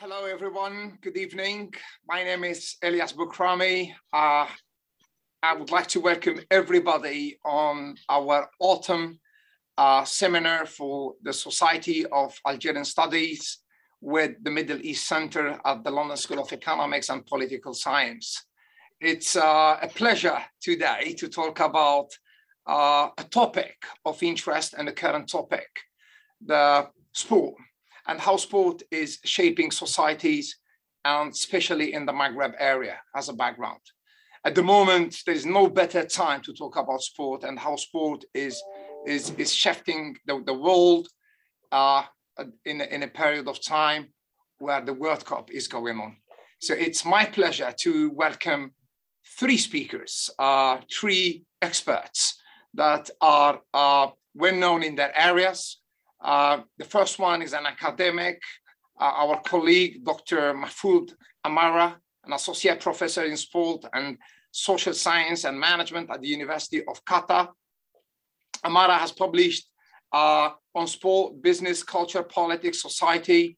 Hello, everyone. Good evening. My name is Elias Boukrami. Uh, I would like to welcome everybody on our autumn uh, seminar for the Society of Algerian Studies with the Middle East Center at the London School of Economics and Political Science. It's uh, a pleasure today to talk about uh, a topic of interest and a current topic, the sport and how sport is shaping societies, and especially in the Maghreb area as a background. At the moment, there is no better time to talk about sport and how sport is is is shifting the, the world uh, in, in a period of time where the World Cup is going on. So it's my pleasure to welcome three speakers, uh, three experts that are uh, well known in their areas, uh, the first one is an academic, uh, our colleague, Dr. Mahfoud Amara, an associate professor in sport and social science and management at the University of Qatar. Amara has published uh, on sport, business, culture, politics, society,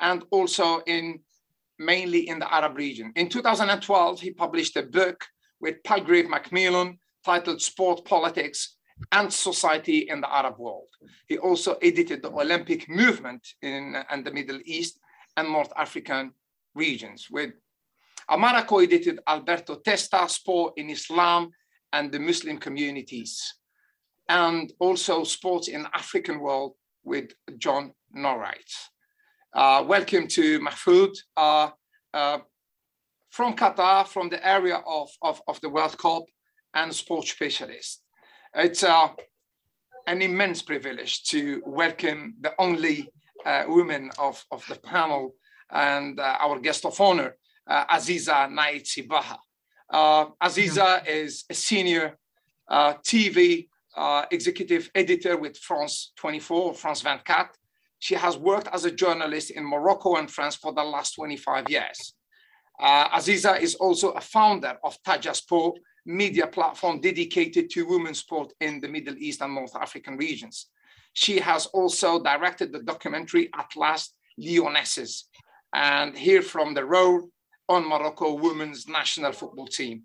and also in mainly in the Arab region. In 2012, he published a book with Palgrave Macmillan titled Sport, Politics, and society in the Arab world. He also edited the Olympic movement in and the Middle East and North African regions. With Amara co-edited Alberto Testa, Sport in Islam and the Muslim communities, and also Sports in African World with John Nauright. Uh, welcome to Mahfoud uh, uh, from Qatar, from the area of, of, of the World Cup and sports specialist. It's uh, an immense privilege to welcome the only uh, woman of, of the panel and uh, our guest of honor, uh, Aziza Nait Sibaha. Uh, Aziza is a senior uh, TV executive editor with France 24, France 24. She has worked as a journalist in Morocco and France for the last 25 years. Aziza is also a founder of Taja Sport, media platform dedicated to women's sport in the Middle East and North African regions. She has also directed the documentary At Last Lionesses and hear from the role on Morocco women's national football team.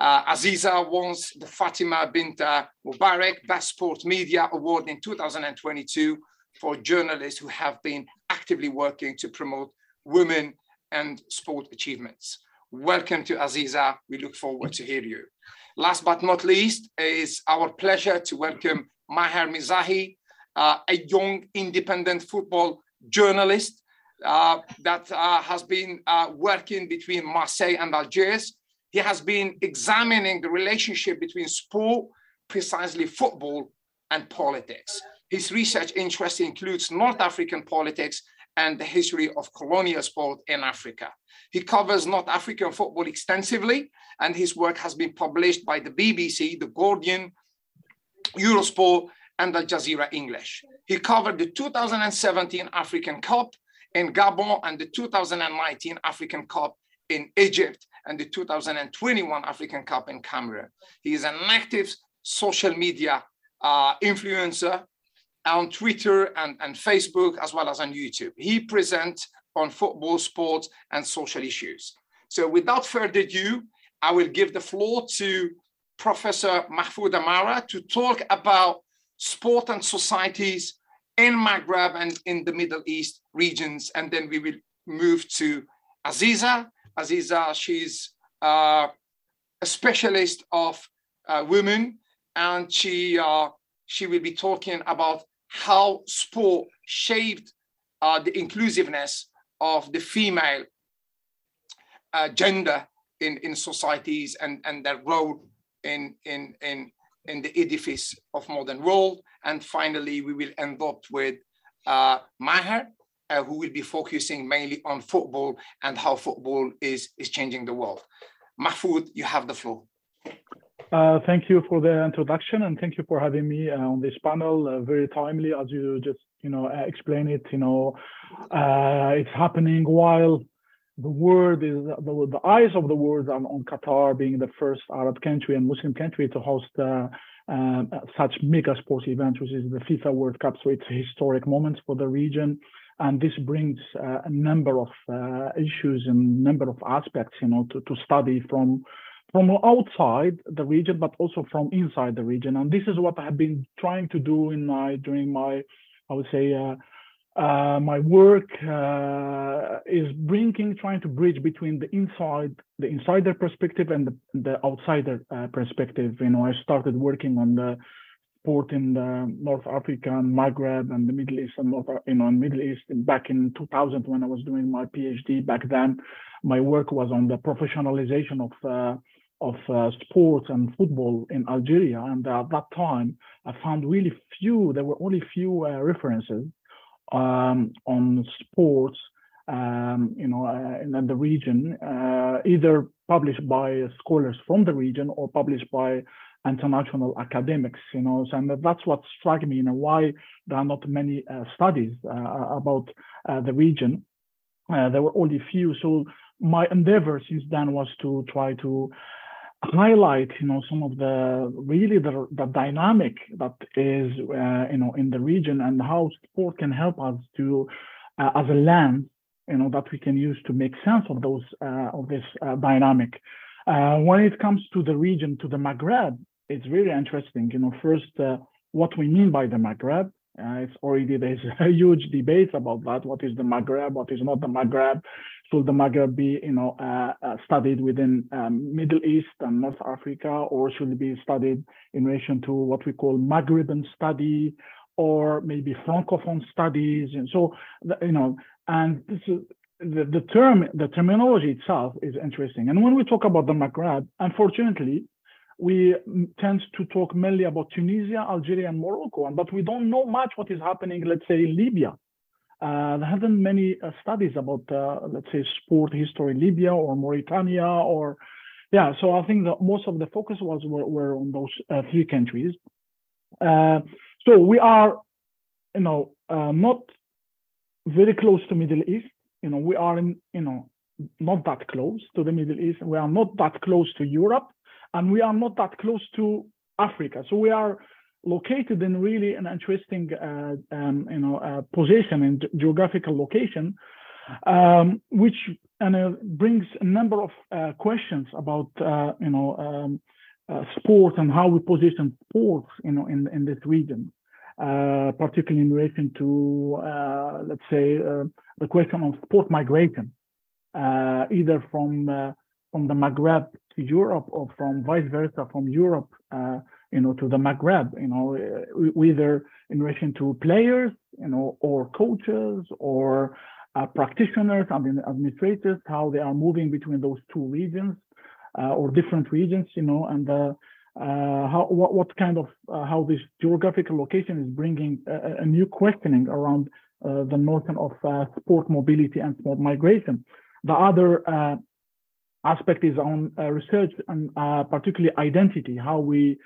Uh, Aziza won the Fatima Binta Mubarak Best Sport Media Award in 2022 for journalists who have been actively working to promote women and sport achievements. Welcome to Aziza. We look forward to hear you. Last but not least, it's our pleasure to welcome Maher Mezahi, uh, a young independent football journalist uh, that uh, has been uh, working between Marseille and Algiers. He has been examining the relationship between sport, precisely football, and politics. His research interest includes North African politics and the history of colonial sport in Africa. He covers North African football extensively, and his work has been published by the BBC, The Guardian, Eurosport, and Al Jazeera English. He covered the 2017 African Cup in Gabon and the 2019 African Cup in Egypt and the 2021 African Cup in Cameroon. He is an active social media uh, influencer on Twitter and, and Facebook, as well as on YouTube. He presents on football, sports, and social issues. So without further ado, I will give the floor to Professor Mahfoud Amara to talk about sport and societies in Maghreb and in the Middle East regions. And then we will move to Aziza. Aziza, she's uh, a specialist of uh, women, and she uh, she will be talking about how sport shaped uh, the inclusiveness of the female uh, gender in, in societies and, and their role in, in, in, in the edifice of modern world. And finally, we will end up with uh, Maher, uh, who will be focusing mainly on football and how football is, is changing the world. Mahfoud, you have the floor. Uh, thank you for the introduction and thank you for having me uh, on this panel. Uh, very timely, as you just you know uh, explain it. You know, uh, it's happening while the world is the, the eyes of the world are on Qatar being the first Arab country and Muslim country to host uh, um, such mega sports event, which is the FIFA World Cup. So it's a historic moment for the region. and this brings uh, a number of uh, issues and number of aspects, you know, to, to study from from outside the region, but also from inside the region. And this is what I have been trying to do in my during my, I would say, uh, uh, my work uh, is bringing, trying to bridge between the inside, the insider perspective and the, the outsider uh, perspective. You know, I started working on the sport in the North Africa and Maghreb and the Middle East and North, you know, Middle East back in 2000 when I was doing my PhD. Back then, my work was on the professionalization of uh, of uh, sports and football in Algeria. And at that time, I found really few. There were only few uh, references um, on sports, um, you know, uh, in, the region, uh, either published by scholars from the region or published by international academics, you know, and that's what struck me, you know, why there are not many uh, studies uh, about the region. there were only few. So my endeavor since then was to try to highlight you know some of the really the, the dynamic that is uh, you know in the region and how sport can help us to uh, as a land you know that we can use to make sense of those uh, of this uh, dynamic uh, when it comes to the region to the maghreb it's really interesting you know first uh, what we mean by the maghreb it's already there's a huge debate about that. What is the Maghreb? What is not the Maghreb? Should the Maghreb be, you know, uh, uh, studied within um, Middle East and North Africa, or should it be studied in relation to what we call Maghreban study, or maybe Francophone studies? And so, you know, and this is the, the term, the terminology itself is interesting. And when we talk about the Maghreb, unfortunately, we tend to talk mainly about Tunisia, Algeria, and Morocco, but we don't know much what is happening, let's say, in Libya. Uh, there haven't many uh, studies about, uh, let's say, sport history in Libya or Mauritania or, yeah. So I think that most of the focus was were, were on those uh, three countries. Uh, so we are, you know, uh, not very close to Middle East. You know, we are in, you know, not that close to the Middle East. We are not that close to Europe and we are not that close to Africa. So we are located in really an interesting, uh, um, you know, uh, position and geographical location, um, which uh, brings a number of uh, questions about, uh, you know, um, uh, sport and how we position sports, you know, in in this region, particularly in relation to, let's say, the question of sport migration, either from from the Maghreb to Europe or from vice versa from Europe, you know, to the Maghreb, you know, either in relation to players, you know, or coaches or uh, practitioners and administrators, how they are moving between those two regions uh, or different regions, you know, and uh, uh, how what, what kind of uh, how this geographical location is bringing a, a new questioning around the notion of sport mobility and sport migration. The other aspect is on uh, research and uh, particularly identity, how we uh,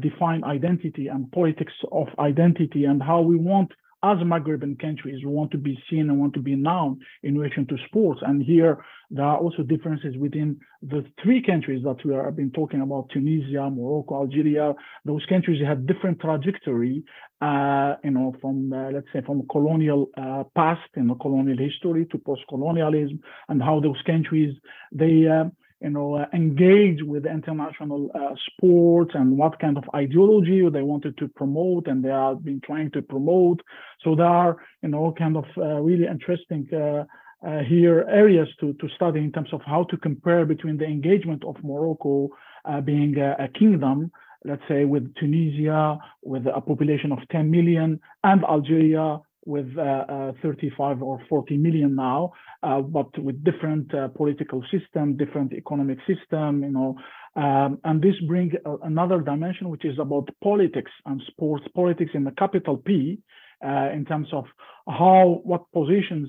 define identity and politics of identity and how we want as Maghreban countries, we want to be seen and want to be known in relation to sports. And here there are also differences within the three countries that we have been talking about: Tunisia, Morocco, Algeria. Those countries have different trajectory, uh, you know, from uh, let's say from colonial uh, past in the colonial history to post-colonialism, and how those countries they uh, you know, uh, engage with international uh, sports and what kind of ideology they wanted to promote and they have been trying to promote. So there are, you know, kind of uh, really interesting uh, uh, here areas to, to study in terms of how to compare between the engagement of Morocco uh, being a, a kingdom let's say with Tunisia with a population of 10 million and Algeria with uh, uh, 35 or 40 million now, uh, but with different political system, different economic system, you know, um, and this brings another dimension, which is about politics and sports politics in the capital P, in terms of how what positions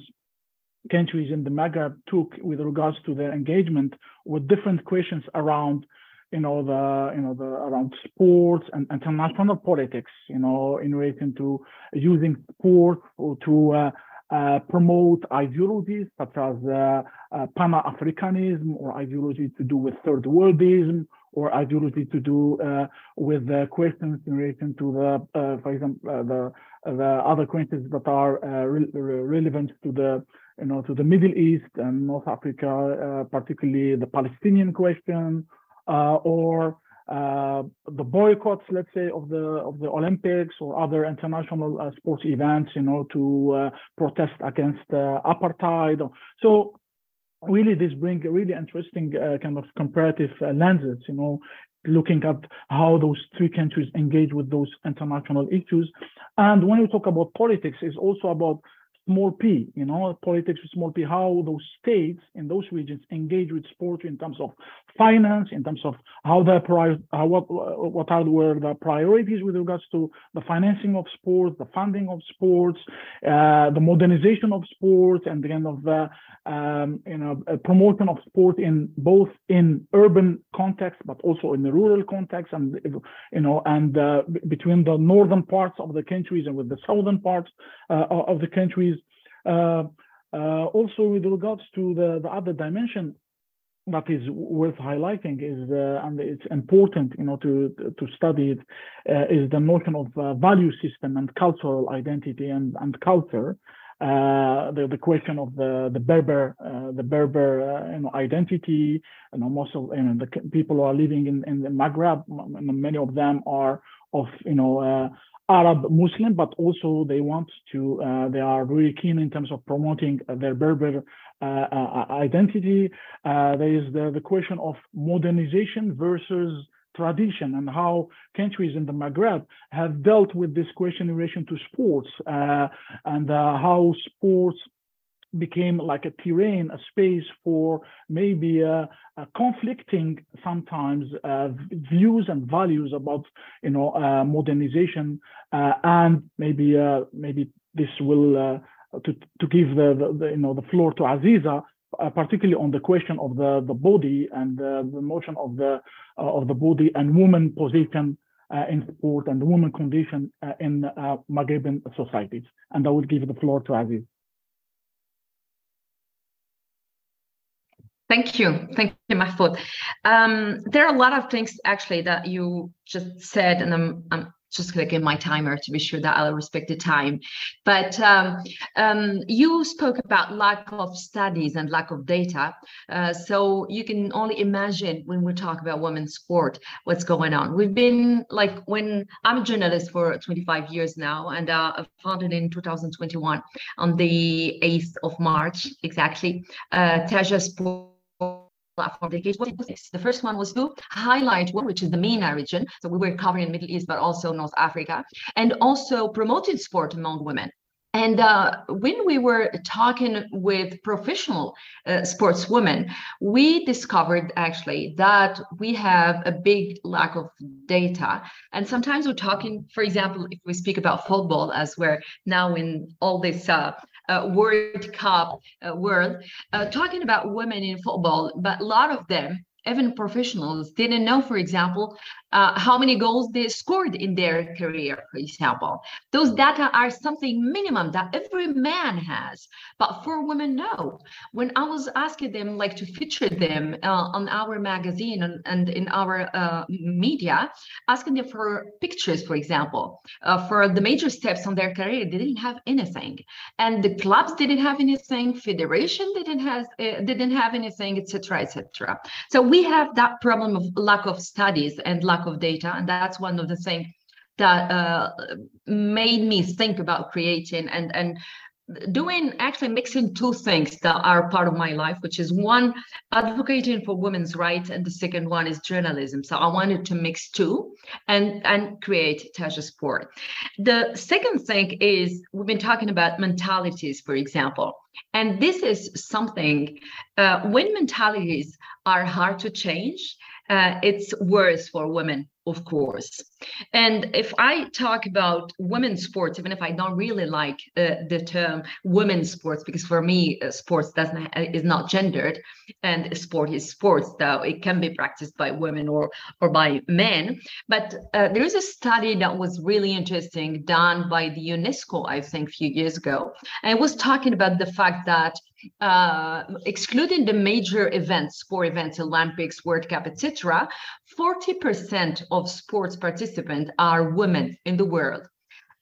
countries in the Maghreb took with regards to their engagement with different questions around you know the you know the around sports and international politics you know in relation to using sport to uh, uh, promote ideologies such as uh, uh pan-africanism or ideology to do with third worldism or ideology to do uh, with the questions in relation to the, uh, for example, the the other questions that are re relevant to the you know to the Middle East and North Africa, particularly the Palestinian question or uh, the boycotts, let's say, of the of the Olympics or other international uh, sports events, you know, to uh, protest against apartheid. So really, this brings really interesting kind of comparative lenses, you know, looking at how those three countries engage with those international issues. And when we talk about politics, it's also about small p, you know, politics with small p, how those states in those regions engage with sport in terms of finance, in terms of how the prior, uh, what what are were the priorities with regards to the financing of sports, the funding of sports, uh, the modernization of sports, and the kind of the um, you know promotion of sport in both in urban context but also in the rural context, and you know and uh, between the northern parts of the countries and with the southern parts uh, of the countries. Uh, uh, also, with regards to the, the other dimension that is worth highlighting is, uh, and it's important, you know, to to study it, uh, is the notion of uh, value system and cultural identity and and culture. Uh, the the question of the the Berber the Berber you know identity, you know, most of you know, the people who are living in in the Maghreb, many of them are of you know Arab Muslim, but also they want to, uh, they are really keen in terms of promoting their Berber uh, uh, identity. Uh, there is the, the question of modernization versus tradition and how countries in the Maghreb have dealt with this question in relation to sports uh, and uh, how sports became like a terrain, a space for maybe uh, uh, conflicting sometimes uh, views and values about you know uh, modernization, uh, and maybe uh, maybe this will to to give the, the, the, you know the floor to Aziza. particularly on the question of the, the body and the notion of the of the body and woman position in sport and the woman condition in Maghrebian societies. And I will give the floor to Aziz. Thank you. Thank you, Mahfoud. Um, there are a lot of things actually that you just said, and I'm, I'm just clicking my timer to be sure that I'll respect the time. But um, um, you spoke about lack of studies and lack of data. Uh, so you can only imagine when we talk about women's sport, what's going on. We've been like when I'm a journalist for 25 years now and uh, founded in 2021 on the 8th of March, exactly, uh, Taja Sport platform dedicated what is this? The first one was to highlight one, which is the MENA region. So we were covering the Middle East, but also North Africa, and also promoted sport among women. And uh, when we were talking with professional uh, sportswomen, we discovered actually that we have a big lack of data. And sometimes we're talking, for example, if we speak about football, as we're now in all this uh, uh, World Cup uh, world, uh, talking about women in football, but a lot of them even professionals didn't know, for example, uh, how many goals they scored in their career, for example. Those data are something minimum that every man has, but for women, no. When I was asking them like to feature them uh, on our magazine and, and in our uh, media, asking them for pictures, for example, uh, for the major steps on their career, they didn't have anything, and the clubs didn't have anything, federation didn't have uh, didn't have anything, etc., etc. So we have that problem of lack of studies and lack of data, and that's one of the things that uh, made me think about creating and and doing actually mixing two things that are part of my life which is one advocating for women's rights and the second one is journalism. So i wanted to mix two and and create Taja sport. The second thing is we've been talking about mentalities for example. And this is something uh, when mentalities are hard to change uh, it's worse for women of course. And if I talk about women's sports, even if I don't really like uh, the term women's sports, because for me, uh, sports doesn't uh, is not gendered, and sport is sports, though it can be practiced by women or or by men. But uh, there is a study that was really interesting done by the UNESCO, I think, a few years ago, and it was talking about the fact that uh, excluding the major events, sport events, Olympics, World Cup, etc., 40% of sports participants are women in the world.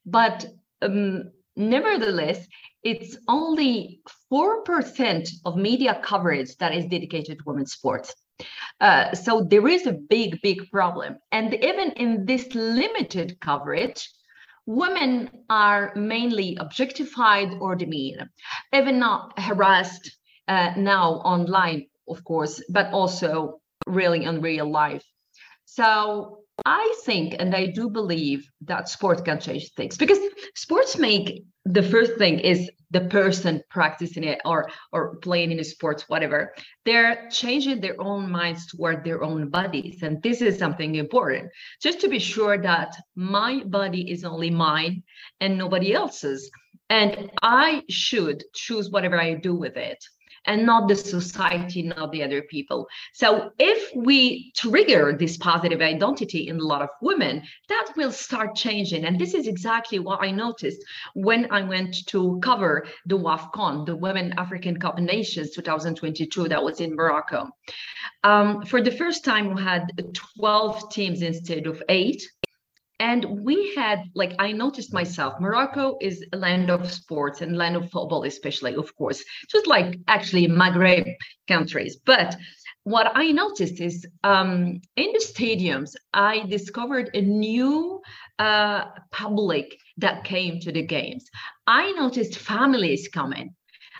But um, nevertheless, it's only 4% of media coverage that is dedicated to women's sports. Uh, so there is a big, big problem. And even in this limited coverage, women are mainly objectified or demeaned, even not harassed uh, now online, of course, but also really in real life. So I think, and I do believe that sport can change things because sports make the first thing is the person practicing it or or playing in sports, whatever. They're changing their own minds toward their own bodies, and this is something important. Just to be sure that my body is only mine and nobody else's, and I should choose whatever I do with it and not the society, not the other people. So if we trigger this positive identity in a lot of women, that will start changing. And this is exactly what I noticed when I went to cover the WAFCON, the Women African Cup Nations 2022, that was in Morocco. Um, for the first time, we had 12 teams instead of eight and we had like i noticed myself morocco is a land of sports and land of football especially of course just like actually maghreb countries but what i noticed is um, in the stadiums i discovered a new uh, public that came to the games i noticed families coming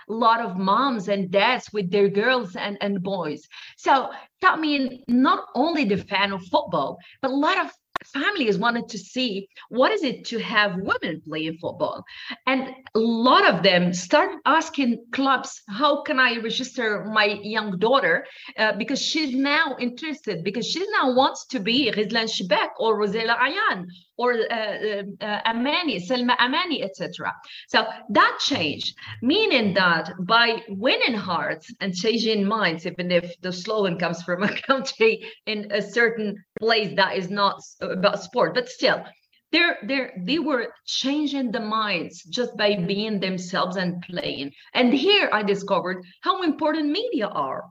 a lot of moms and dads with their girls and, and boys. So that means not only the fan of football, but a lot of families wanted to see what is it to have women playing football. And a lot of them started asking clubs how can i register my young daughter? Uh, because she's now interested because she now wants to be Ghizlane Chebbak or Rosella Ayane or uh, uh, uh, Amani, Selma Amani, etc. So that changed, meaning that by winning hearts and changing minds, even if the slogan comes from a country in a certain place that is not about sport, but still, they're, they're, they were changing the minds just by being themselves and playing. And here I discovered how important media are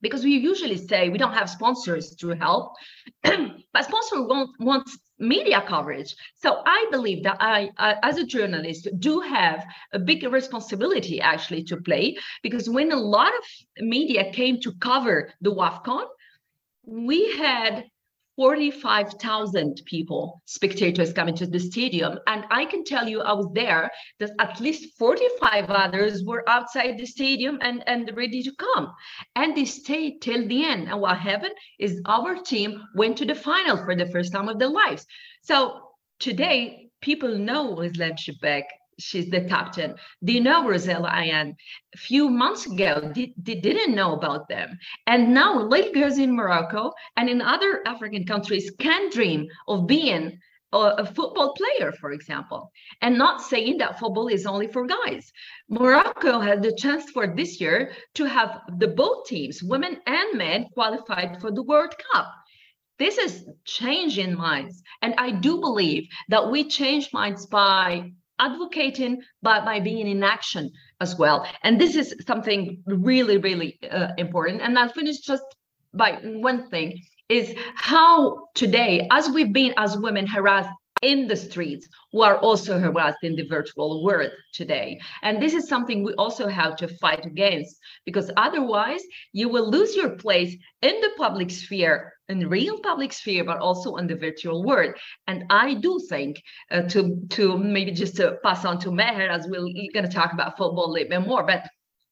because we usually say we don't have sponsors to help, but sponsor won't want media coverage. So I believe that I, as a journalist, do have a big responsibility actually to play because when a lot of media came to cover the WAFCON, we had 45,000 people, spectators coming to the stadium. And I can tell you, I was there, that at least 45 others were outside the stadium and, and ready to come. And they stayed till the end. And what happened is our team went to the final for the first time of their lives. So today, people know Ghizlane Chebbak she's the captain. Do you know Rosella Ayane? A few months ago, they, they didn't know about them. And now little girls in Morocco and in other African countries can dream of being a, a football player, for example, and not saying that football is only for guys. Morocco had the chance for this year to have the both teams, women and men, qualified for the World Cup this is changing minds and i do believe that we change minds by advocating but by being in action as well and this is something really really uh, important and i'll finish just by one thing is how today as we've been as women harassed in the streets who are also harassed in the virtual world today. And this is something we also have to fight against because otherwise you will lose your place in the public sphere, in real public sphere, but also in the virtual world. And I do think uh, to, to maybe just to pass on to Meher as we're going to talk about football a little bit more, but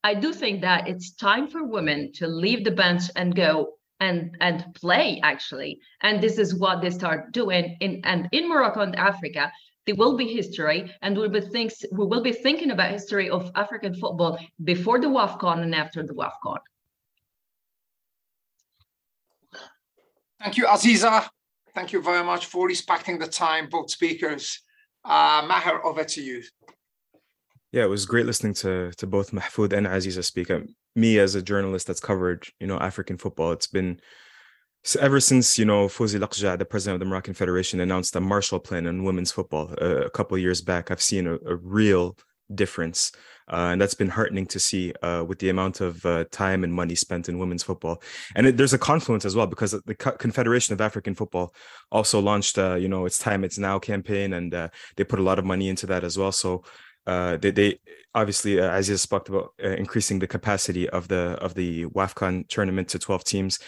I do think that it's time for women to leave the bench and go and and play actually and this is what they start doing in and in morocco and africa there will be history and we'll be things we will be thinking about history of african football before the wafcon and after the wafcon thank you aziza thank you very much for respecting the time both speakers uh maher over to you yeah, it was great listening to to both Mahfoud and Aziza speak. Um, me as a journalist that's covered, you know, African football, it's been ever since you know Fouzi Lekjaa, the president of the Moroccan Federation, announced a Marshall Plan on women's football uh, a couple years back. I've seen a, a real difference. Uh, and that's been heartening to see uh, with the amount of uh, time and money spent in women's football. And it, there's a confluence as well because the Confederation of African Football also launched, uh, you know, its time it's now campaign, and uh, they put a lot of money into that as well. So uh, they, they obviously uh, as you spoke about uh, increasing the capacity of the of the WAFCON tournament to 12 teams.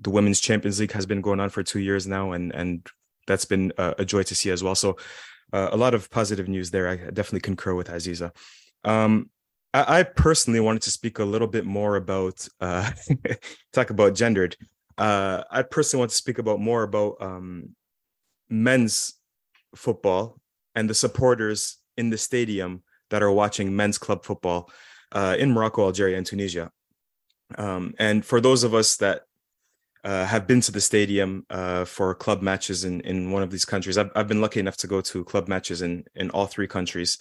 The Women's Champions League has been going on for two years now, and and that's been a, a joy to see as well. So uh, a lot of positive news there. I definitely concur with Aziza. Um, I, I, personally wanted to speak a little bit more about uh, talk about gendered. Uh, I personally want to speak about more about um, men's football and the supporters in the stadium that are watching men's club football uh, in Morocco, Algeria, and Tunisia. Um, and for those of us that uh, have been to the stadium uh, for club matches in, in one of these countries, I've, I've been lucky enough to go to club matches in, in all three countries.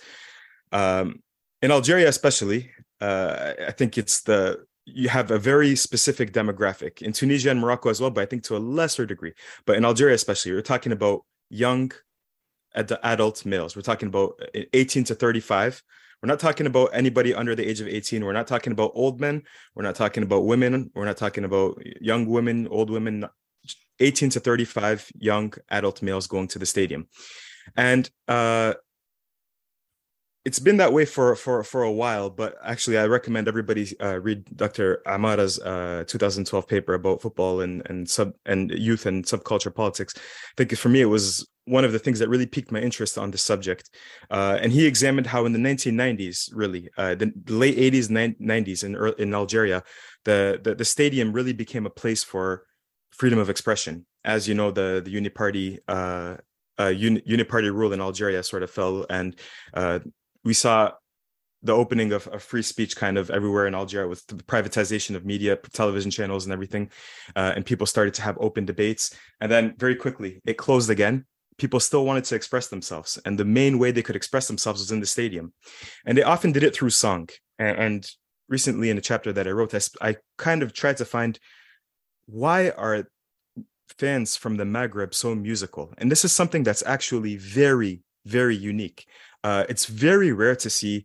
Um, in Algeria, especially, uh, I think it's the you have a very specific demographic in Tunisia and Morocco as well, but I think to a lesser degree. But in Algeria, especially, you're talking about young adult males. We're talking about uh, 18 to 35. We're not talking about anybody under the age of 18. We're not talking about old men. We're not talking about women. We're not talking about young women, old women. 18 to 35 young adult males going to the stadium. And uh, it's been that way for for for a while but actually i recommend everybody uh, read dr amara's uh, 2012 paper about football and and sub and youth and subculture politics. I think for me it was one of the things that really piqued my interest on the subject uh, and he examined how in the 1990s really uh, the late 80s 90s in in algeria the, the the stadium really became a place for freedom of expression. As you know the the uniparty uh, uh, uni, uniparty rule in Algeria sort of fell, and uh, we saw the opening of, of, free speech kind of everywhere in Algeria with the privatization of media, television channels, and everything. Uh, and people started to have open debates. And then very quickly, it closed again. People still wanted to express themselves. And the main way they could express themselves was in the stadium. And they often did it through song. And, and recently, in a chapter that I wrote, I, I kind of tried to find why are fans from the Maghreb so musical? And this is something that's actually very, very unique uh, it's very rare to see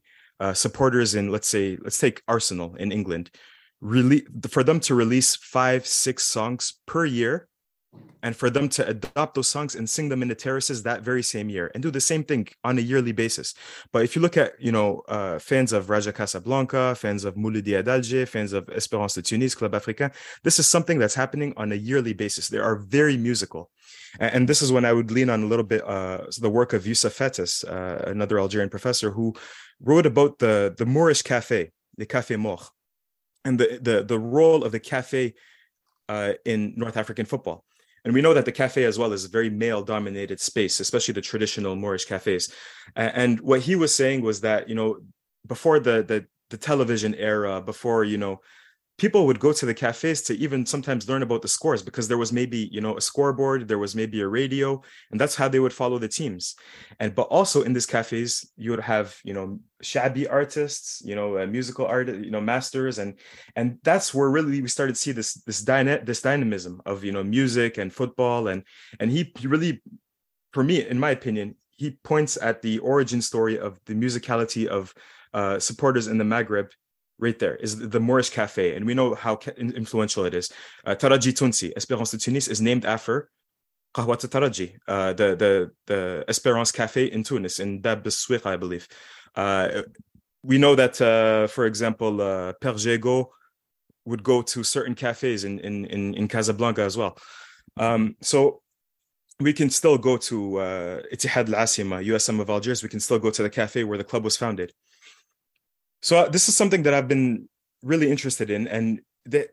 uh, supporters in, let's say, let's take Arsenal in England, really for them to release five, six songs per year, and for them to adopt those songs and sing them in the terraces that very same year, and do the same thing on a yearly basis. But if you look at, you know, uh, fans of Raja Casablanca, fans of Mouloudia d'Alger, fans of Espérance de Tunis, Club Africain, this is something that's happening on a yearly basis. They are very musical and this is when I would lean on a little bit uh, the work of Youssef Fates, uh, another Algerian professor who wrote about the the Moorish cafe, the Café Maure, and the the the role of the cafe uh, in North African football. And we know that the cafe as well is a very male dominated space, especially the traditional Moorish cafes. And what he was saying was that you know before the the the television era, before you know people would go to the cafes to even sometimes learn about the scores because there was maybe you know a scoreboard there was maybe a radio and that's how they would follow the teams. And but also in these cafes you would have you know chaabi artists you know uh, musical art you know masters and and that's where really we started to see this this dyna- this dynamism of you know music and football. And and he, really for me in my opinion he points at the origin story of the musicality of uh, supporters in the Maghreb right there is the Moorish Cafe, and we know how influential it is. Uh, Taraji Tunsi, Espérance de Tunis, is named after Qahwat Taraji, uh, the the the Espérance Cafe in Tunis, in Souika, I believe. Uh, we know that, uh, for example, uh, Père Jégo would go to certain cafes in in in, in Casablanca as well. Um, so we can still go to uh, Ittihad Al Asima, USM of Algiers. We can still go to the cafe where the club was founded. So uh, this is something that I've been really interested in, and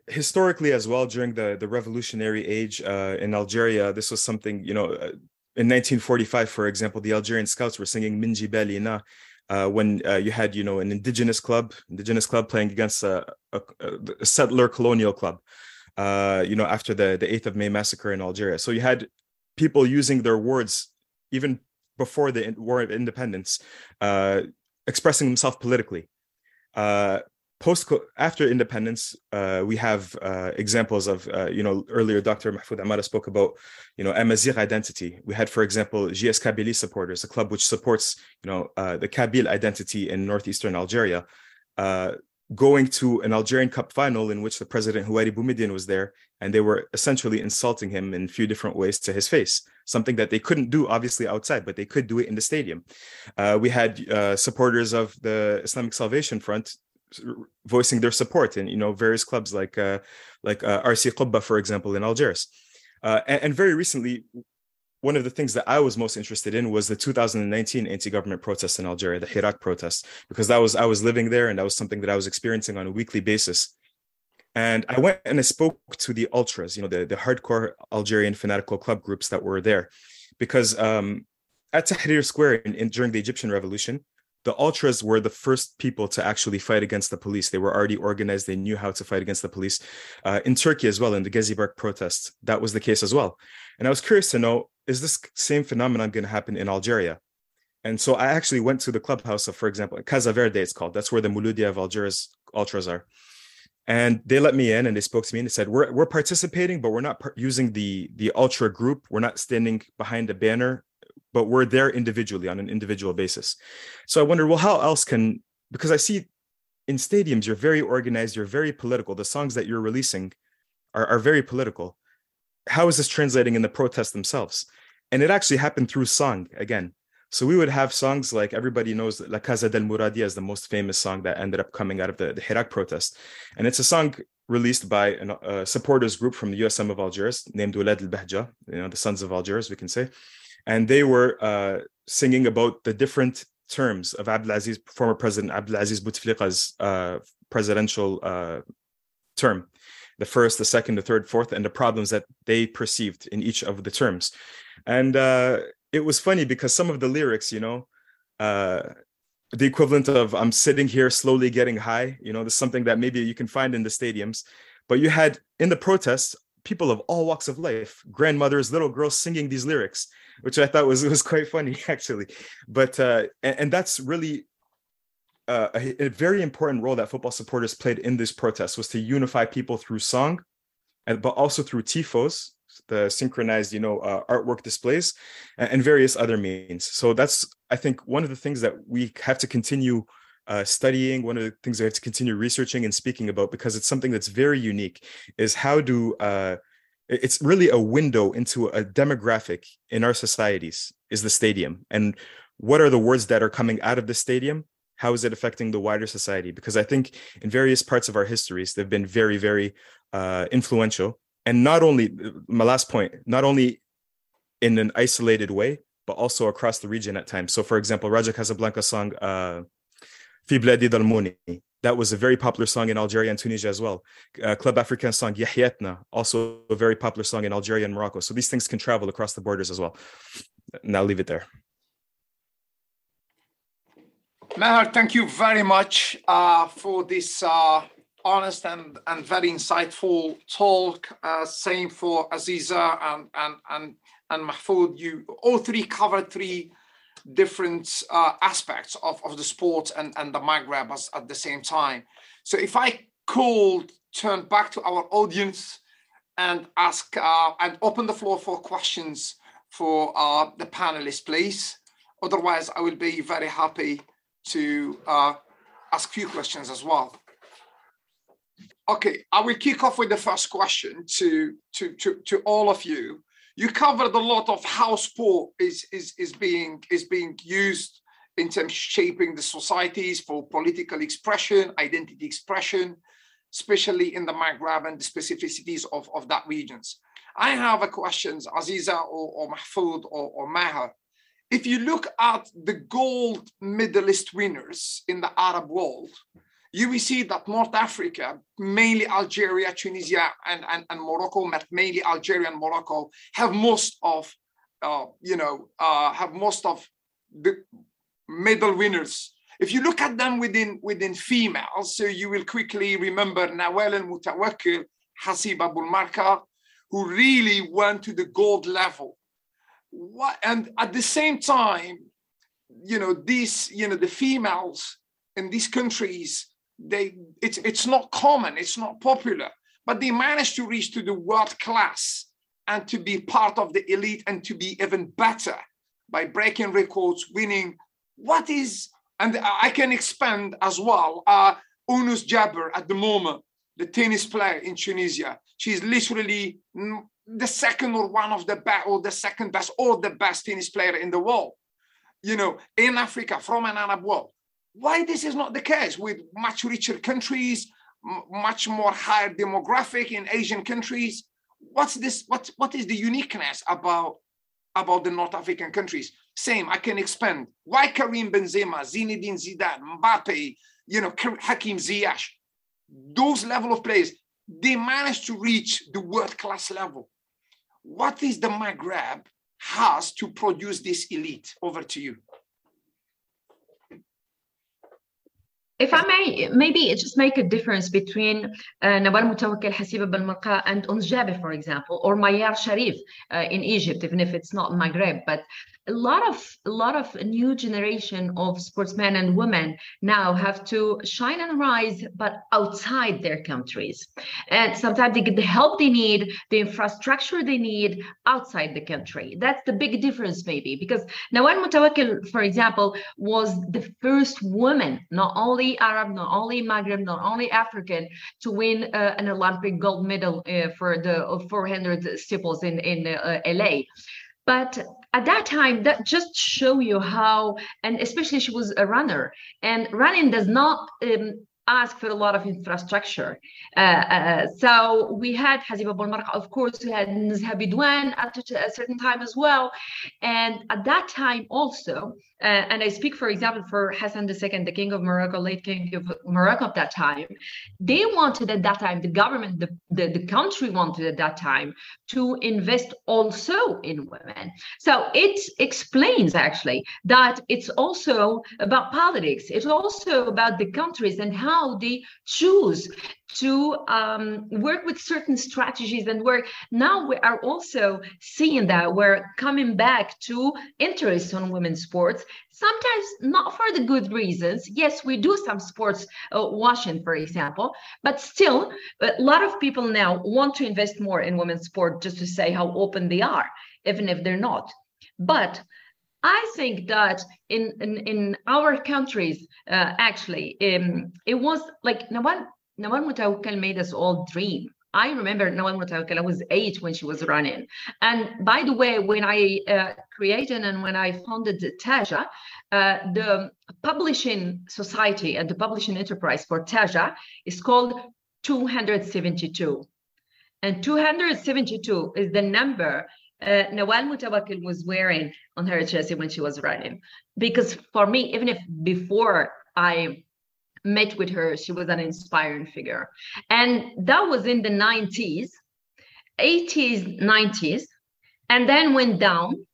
historically as well during the the revolutionary age uh, in Algeria, this was something you know. Uh, in 1945, for example, the Algerian Scouts were singing Min Djibalina uh, when uh, you had, you know, an indigenous club, indigenous club playing against a, a, a settler colonial club. Uh, you know, after the the 8th of May massacre in Algeria, so you had people using their words even before the war of independence, uh, expressing themselves politically. Uh, post after independence, uh, we have uh, examples of uh, you know earlier Dr. Mahfoud Amara spoke about you know Amazigh identity. We had, for example, JS Kabylie supporters, a club which supports you know uh, the Kabyle identity in northeastern Algeria. Going to an Algerian Cup final in which the president Houari Boumediene was there, and they were essentially insulting him in a few different ways to his face, something that they couldn't do obviously outside, but they could do it in the stadium. Uh, we had uh, supporters of the Islamic Salvation Front voicing their support in you know various clubs like uh, like uh, RC Kouba, for example, in Algiers. Uh, and, and, very recently, one of the things that I was most interested in was the 2019 anti-government protests in Algeria, the Hirak protests, because that was I was living there and that was something that I was experiencing on a weekly basis. And I went and I spoke to the ultras, you know, the, the hardcore Algerian fanatical club groups that were there, because um, at Tahrir Square in, in, during the Egyptian Revolution, the ultras were the first people to actually fight against the police. They were already organized. They knew how to fight against the police. Uh, in Turkey as well, in the Gezi Park protests, that was the case as well. And I was curious to know, is this same phenomenon going to happen in Algeria? And so I actually went to the clubhouse of, for example, Casa Verde, it's called. That's where the Mouloudia of Algiers ultras are. And they let me in and they spoke to me and they said, we're, we're participating, but we're not par- using the, the ultra group. We're not standing behind a banner but we're there individually on an individual basis. So I wonder, well, how else can because I see in stadiums you're very organized, you're very political. The songs that you're releasing are, are very political. How is this translating in the protests themselves? And it actually happened through song again. So we would have songs like everybody knows La Casa del Mouradia is the most famous song that ended up coming out of the, the Hirak protest. And it's a song released by a supporters group from the USM of Algiers named Oulad al-Bahja, you know, the Sons of Algiers, we can say and they were uh, singing about the different terms of Abdelaziz, former President Abdelaziz Bouteflika's uh, presidential uh, term, the first, the second, the third, fourth, and the problems that they perceived in each of the terms. And uh, it was funny because some of the lyrics, you know, uh, the equivalent of I'm sitting here slowly getting high, you know, there's something that maybe you can find in the stadiums. But you had in the protests, people of all walks of life, grandmothers, little girls singing these lyrics which I thought was was quite funny actually. But uh, and, and that's really uh, a, a, very important role that football supporters played in this protest was to unify people through song, and but also through tifos, the synchronized you know uh, artwork displays, and, and, various other means. So that's I think one of the things that we have to continue. Uh, studying one of the things I have to continue researching and speaking about because it's something that's very unique is how do uh, it's really a window into a demographic in our societies is the stadium. And what are the words that are coming out of the stadium? How is it affecting the wider society? Because i think in various parts of our histories they've been very very uh, influential. And not only my last point not only in an isolated way but also across the region at times. So for example raja casablanca song uh, fi bladi dalmuni that was a very popular song in Algeria and Tunisia as well. Uh, Club African song Yahyatna, also a very popular song in Algeria and Morocco. So these things can travel across the borders as well. I'll leave it there. Maher, thank you very much uh, for this uh, honest and, and very insightful talk. Uh, same for Aziza and, and, and, and Mahfoud. You all three covered three different uh, aspects of, of the sport and, and the Maghreb as, at the same time. So if I could turn back to our audience and ask uh, and open the floor for questions for uh, the panelists, please. Otherwise, I will be very happy to uh, ask few questions as well. Okay, I will kick off with the first question to, to, to, to all of you you covered a lot of how sport is is is being is being used in terms of shaping the societies for political expression, identity expression, especially in the Maghreb and the specificities of, of that regions. I have a questions, Aziza or, or Mahfoud or, or Maher. If you look at the gold medalist winners in the Arab world, you will see that North Africa, mainly Algeria, Tunisia, and, and, and Morocco, mainly Algeria and Morocco, have most of, uh, you know, uh, have most of the medal winners. If you look at them within within females, so you will quickly remember Nawal El Moutawakel, Hasib Abul Marka, who really went to the gold level. What, and at the same time, you know, these, you know, the females in these countries they it's it's not common, it's not popular, but they managed to reach to the world class and to be part of the elite and to be even better by breaking records, winning. What is and I can expand as well. Uh, Jabeur at the moment, the tennis player in Tunisia, she's literally the second or one of the best or the second best or the best tennis player in the world. You know, in Africa from an Arab world. Why this is not the case with much richer countries, much more higher demographic in Asian countries? What's this? What what is the uniqueness about about the North African countries? Same, I can expand. Why Karim Benzema, Zinedine Zidane, Mbappe, you know, Hakim Ziyech, those level of players, they managed to reach the world class level. What is the Maghreb has to produce this elite? Over to you. If I may, maybe just make a difference between uh, Nawal Moutawakel Hassiba Boulmerka and Jabeur, for example, or Mayar Sherif uh, in Egypt, even if it's not Maghreb. But a lot of a lot of new generation of sportsmen and women now have to shine and rise but outside their countries and sometimes they get the help they need the infrastructure they need outside the country that's the big difference maybe because Nawal Moutawakel for example was the first woman not only Arab not only Maghreb not only African to win uh, an Olympic gold medal uh, for the 400 steeples in in uh, LA but at that time that just show you how and especially she was a runner and running does not um, ask for a lot of infrastructure. Uh, uh, so we had Hassiba Boulmerka, of course, we had Nezha Bidouane at a certain time as well. And at that time also, uh, and I speak, for example, for Hassan II, the king of Morocco, late king of Morocco at that time, they wanted at that time, the government, the, the, the country wanted at that time to invest also in women. So it explains actually that it's also about politics. It's also about the countries and how they choose to um, work with certain strategies and work. Now we are also seeing that we're coming back to interest on women's sports sometimes not for the good reasons. Yes we do some sports uh, washing for example but still a lot of people now want to invest more in women's sport just to say how open they are even if they're not. But I think that in in, in our countries, uh, actually, um, it was like Nawal Nawal Moutawakel made us all dream. I remember Nawal Moutawakel, I was eight when she was running. And by the way, when I uh, created and when I founded Taja, uh, the publishing society and the publishing enterprise for Taja is called 272. And 272 is the number uh, Nawal Moutawakel was wearing on her jersey when she was running. Because for me, even if before I met with her, she was an inspiring figure. And that was in the 90s, 80s, 90s, and then went down.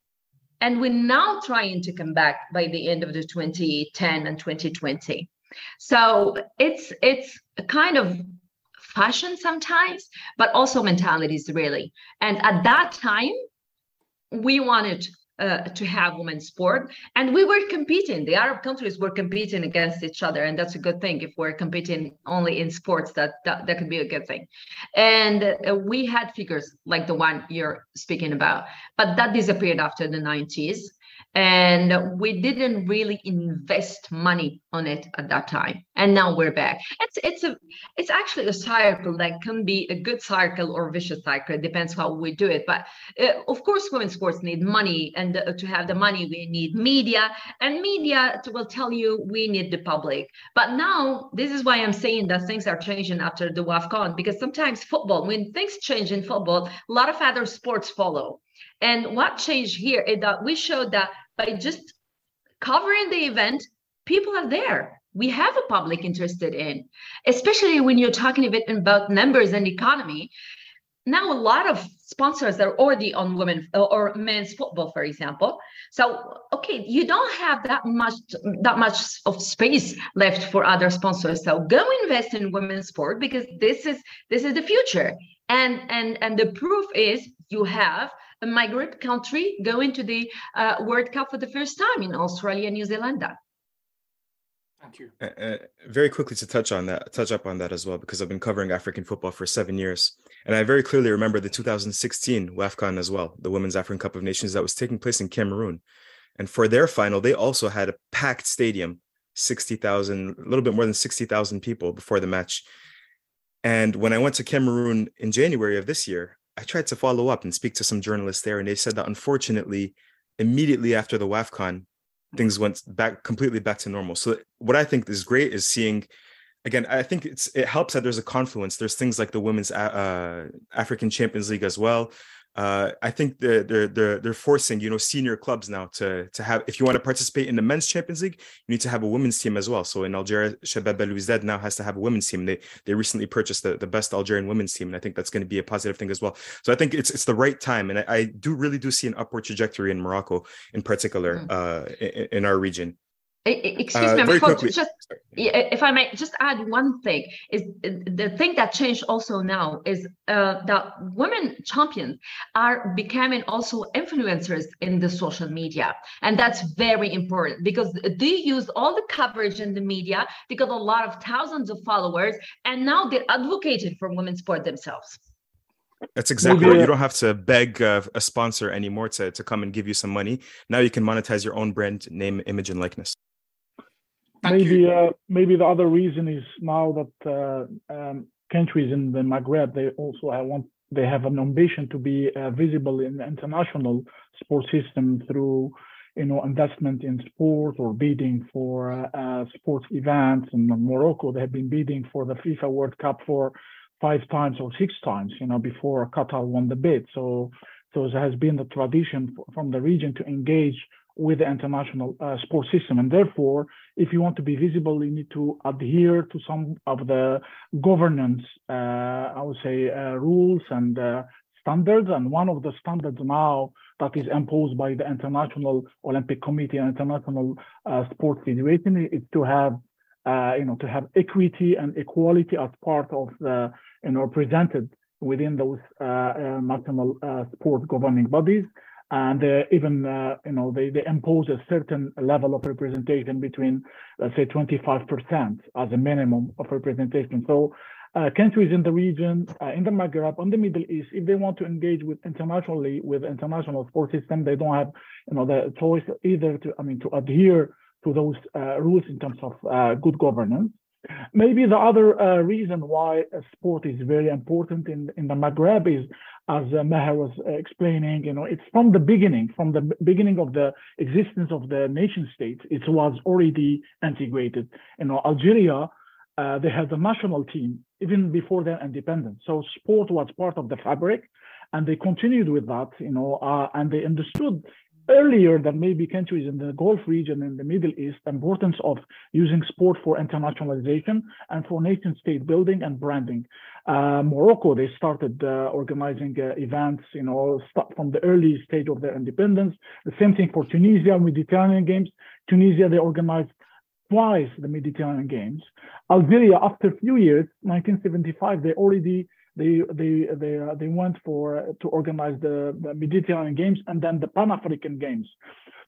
And we're now trying to come back by the end of the 2010 and 2020. So it's it's a kind of fashion sometimes, but also mentalities really. And at that time, we wanted uh, to have women's sport. And we were competing. The arab countries were competing against each other and that's a good thing if we're competing only in sports that that, that could be a good thing. And uh, we had figures like the one you're speaking about but that disappeared after the 90s and we didn't really invest money on it at that time. And now we're back. It's it's a it's actually a cycle that can be a good cycle or vicious cycle. It depends how we do it. But uh, of course women's sports need money. And uh, to have the money we need media. And media will tell you we need the public. But now this is why i'm saying that things are changing after the wafcon because sometimes football when things change in football a lot of other sports follow and what changed here is that we showed that by just covering the event, people are there. We have a public interested in, especially when you're talking a bit about numbers and economy. Now, a lot of sponsors are already on women or men's football, for example. So, okay, you don't have that much that much of space left for other sponsors. So, go invest in women's sport because this is this is the future. And and and the proof is you have a migrant country going to the uh, World Cup for the first time in Australia, New Zealand. Thank you. Uh, very quickly to touch on that, touch up on that as well, because I've been covering African football for seven years, and I very clearly remember the 2016 WAFCON as well, the Women's African Cup of Nations that was taking place in Cameroon, and for their final, they also had a packed stadium, 60,000, a little bit more than 60,000 people before the match. And when I went to Cameroon in January of this year, I tried to follow up and speak to some journalists there, and they said that unfortunately, immediately after the WAFCON, things went back completely back to normal. So what I think is great is seeing again, I think it's it helps that there's a confluence. There's things like the women's uh, African Champions League as well uh, I think they're, they're they're they're forcing you know senior clubs now to to have if you want to participate in the men's Champions League, you need to have a women's team as well. So in Algeria, Shabab El Belouizdad now has to have a women's team. They they recently purchased the, the best Algerian women's team, and I think that's going to be a positive thing as well. So I think it's it's the right time, and I, I do really do see an upward trajectory in Morocco in particular mm. uh, in, in our region. Excuse uh, me, just if I may just add one thing is the thing that changed also now is uh, that women champions are becoming also influencers in the social media, and that's very important because they use all the coverage in the media. They got a lot of thousands of followers, and now they're advocating for women's sport themselves. That's exactly right. You don't have to beg uh, a sponsor anymore to, to come and give you some money. Now you can monetize your own brand, name, image, and likeness. Thank maybe uh, maybe the other reason is now that uh, um, countries in the Maghreb they also have want they have an ambition to be uh, visible in the international sports system through you know investment in sport or bidding for uh, uh, sports events. In Morocco, they have been bidding for the FIFA World Cup for five times or six times, you know, before Qatar won the bid. So so there has been the tradition from the region to engage with the international uh, sports system. And therefore, if you want to be visible, you need to adhere to some of the governance, uh, I would say, uh, rules and uh, standards. And one of the standards now that is imposed by the International Olympic Committee and International uh, Sports Federation is to have, uh, you know, to have equity and equality as part of the, you know, presented within those national sport governing bodies and uh, even uh, you know they, they impose a certain level of representation between let's say 25% as a minimum of representation. So uh, countries in the region uh, in the maghreb in the middle east if they want to engage with internationally with international sports system they don't have you know the choice either to i mean to adhere to those uh, rules in terms of uh, good governance Maybe the other uh, reason why sport is very important in, in the Maghreb is, as uh, Maher was explaining, you know, it's from the beginning, from the beginning of the existence of the nation state, it was already integrated. You know, Algeria, uh, they had a national team even before their independence. So sport was part of the fabric, and they continued with that, you know, uh, and they understood earlier than maybe countries in the Gulf region and the Middle East, importance of using sport for internationalization and for nation state building and branding. Uh, Morocco, they started uh, organizing uh, events, you know, from the early stage of their independence. The same thing for Tunisia, Mediterranean Games. Tunisia, they organized twice the Mediterranean Games. Algeria, after a few years, 1975, they already they they they uh, they went for uh, to organize the, the, Mediterranean Games and then the Pan African Games.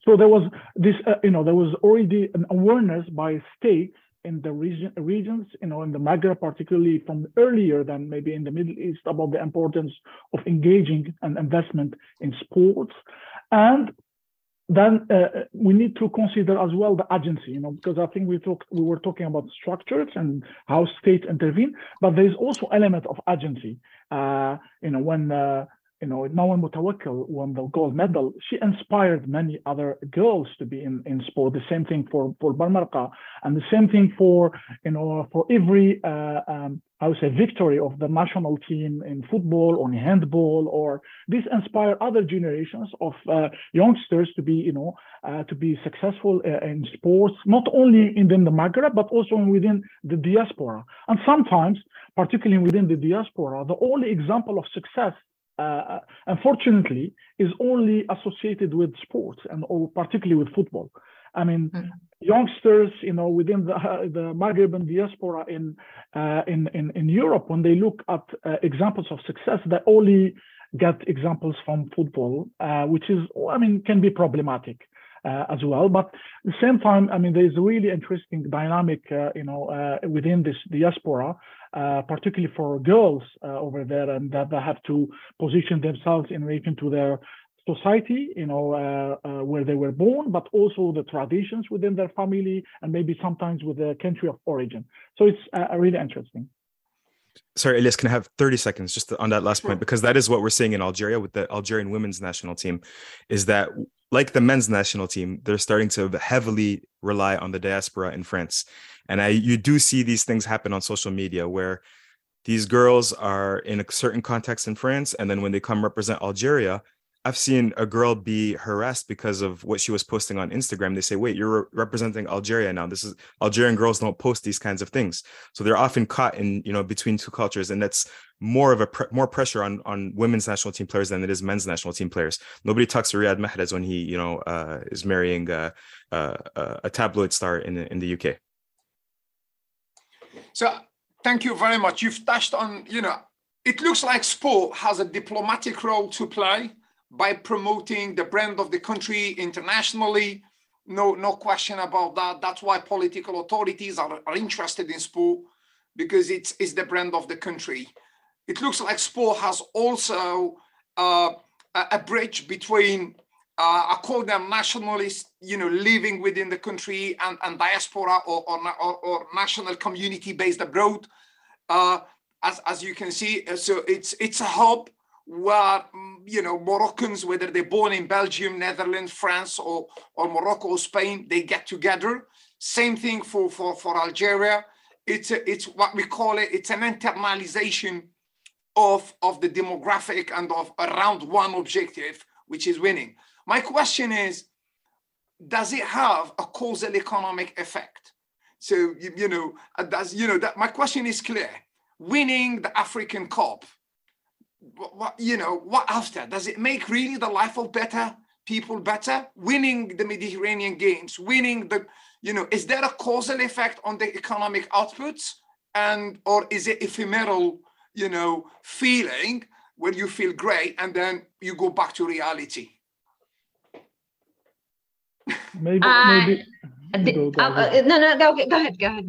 So there was this, uh, you know, there was already an awareness by states in the region, regions, you know, in the Maghreb, particularly from earlier than maybe in the Middle East, about the importance of engaging and investment in sports. And then uh, we need to consider as well the agency, you know, because I think we talked, we were talking about structures and how states intervene, but there is also element of agency. Uh, you know, when uh, you know, Nawal Moutawakel won the gold medal, she inspired many other girls to be in, in sport. The same thing for, for Boulmerka, and the same thing for, you know, for every, uh, um, I would say, victory of the national team in football or in handball, or this inspire other generations of uh, youngsters to be, you know, uh, to be successful uh, in sports, not only within the Maghreb, but also within the diaspora. And sometimes, particularly within the diaspora, the only example of success uh, unfortunately, is only associated with sports and or particularly with football. I mean, mm. youngsters, you know, within the uh, the Maghrebian diaspora in uh, in, in in Europe, when they look at uh, examples of success, they only get examples from football, uh, which is, I mean, can be problematic. Uh, as well. But at the same time, I mean, there's a really interesting dynamic, uh, you know, uh, within this diaspora, uh, particularly for girls uh, over there, and that they have to position themselves in relation to their society, you know, uh, where they were born, but also the traditions within their family, and maybe sometimes with the country of origin. So it's really interesting sorry, Elias, can I have 30 seconds just on that last point? Because that is what we're seeing in Algeria with the Algerian women's national team, is that like the men's national team, they're starting to heavily rely on the diaspora in France. And I you do see these things happen on social media where these girls are in a certain context in France, and then when they come represent Algeria, I've seen a girl be harassed because of what she was posting on Instagram. They say, "Wait, you're re- representing Algeria now. This is Algerian girls don't post these kinds of things." So they're often caught in you know between two cultures, and that's more of a pre- more pressure on on women's national team players than it is men's national team players. Nobody talks to Riyad Mahrez when he you know uh, is marrying uh, a tabloid star in in the UK. So thank you very much. You've touched on you know it looks like sport has a diplomatic role to play by promoting the brand of the country internationally. No, no question about that. That's why political authorities are, are interested in sport because it's, it's the brand of the country. It looks like sport has also uh, a bridge between uh, I call them nationalists, you know, living within the country and, and diaspora or, or, or national community based abroad. Uh, as, as you can see, uh, so it's it's a hub where mm, you know Moroccans, whether they're born in Belgium, Netherlands, France, or or Morocco or Spain, they get together. Same thing for for for Algeria. It's a, it's what we call it. It's an internalization of of the demographic and of around one objective, which is winning. My question is, does it have a causal economic effect? So you, you know, uh, does you know that my question is clear. Winning the African Cup what, you know, what after? Does it make really the life of better people better? Winning the Mediterranean Games, winning the, you know, is there a causal effect on the economic outputs? And, or is it ephemeral, you know, feeling where you feel great and then you go back to reality? Maybe, uh, maybe. go, go, uh, uh, no, no, go, go ahead, go ahead.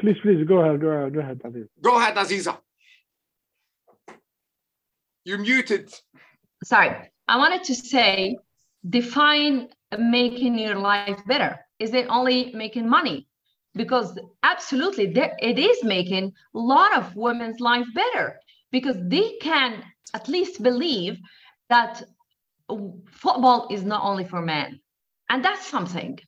Please, please, go ahead, go ahead, go ahead, Aziz. Go ahead, Aziza. You're muted. Sorry. I wanted to say define making your life better. Is it only making money? Because absolutely, it is making a lot of women's life better because they can at least believe that football is not only for men. And that's something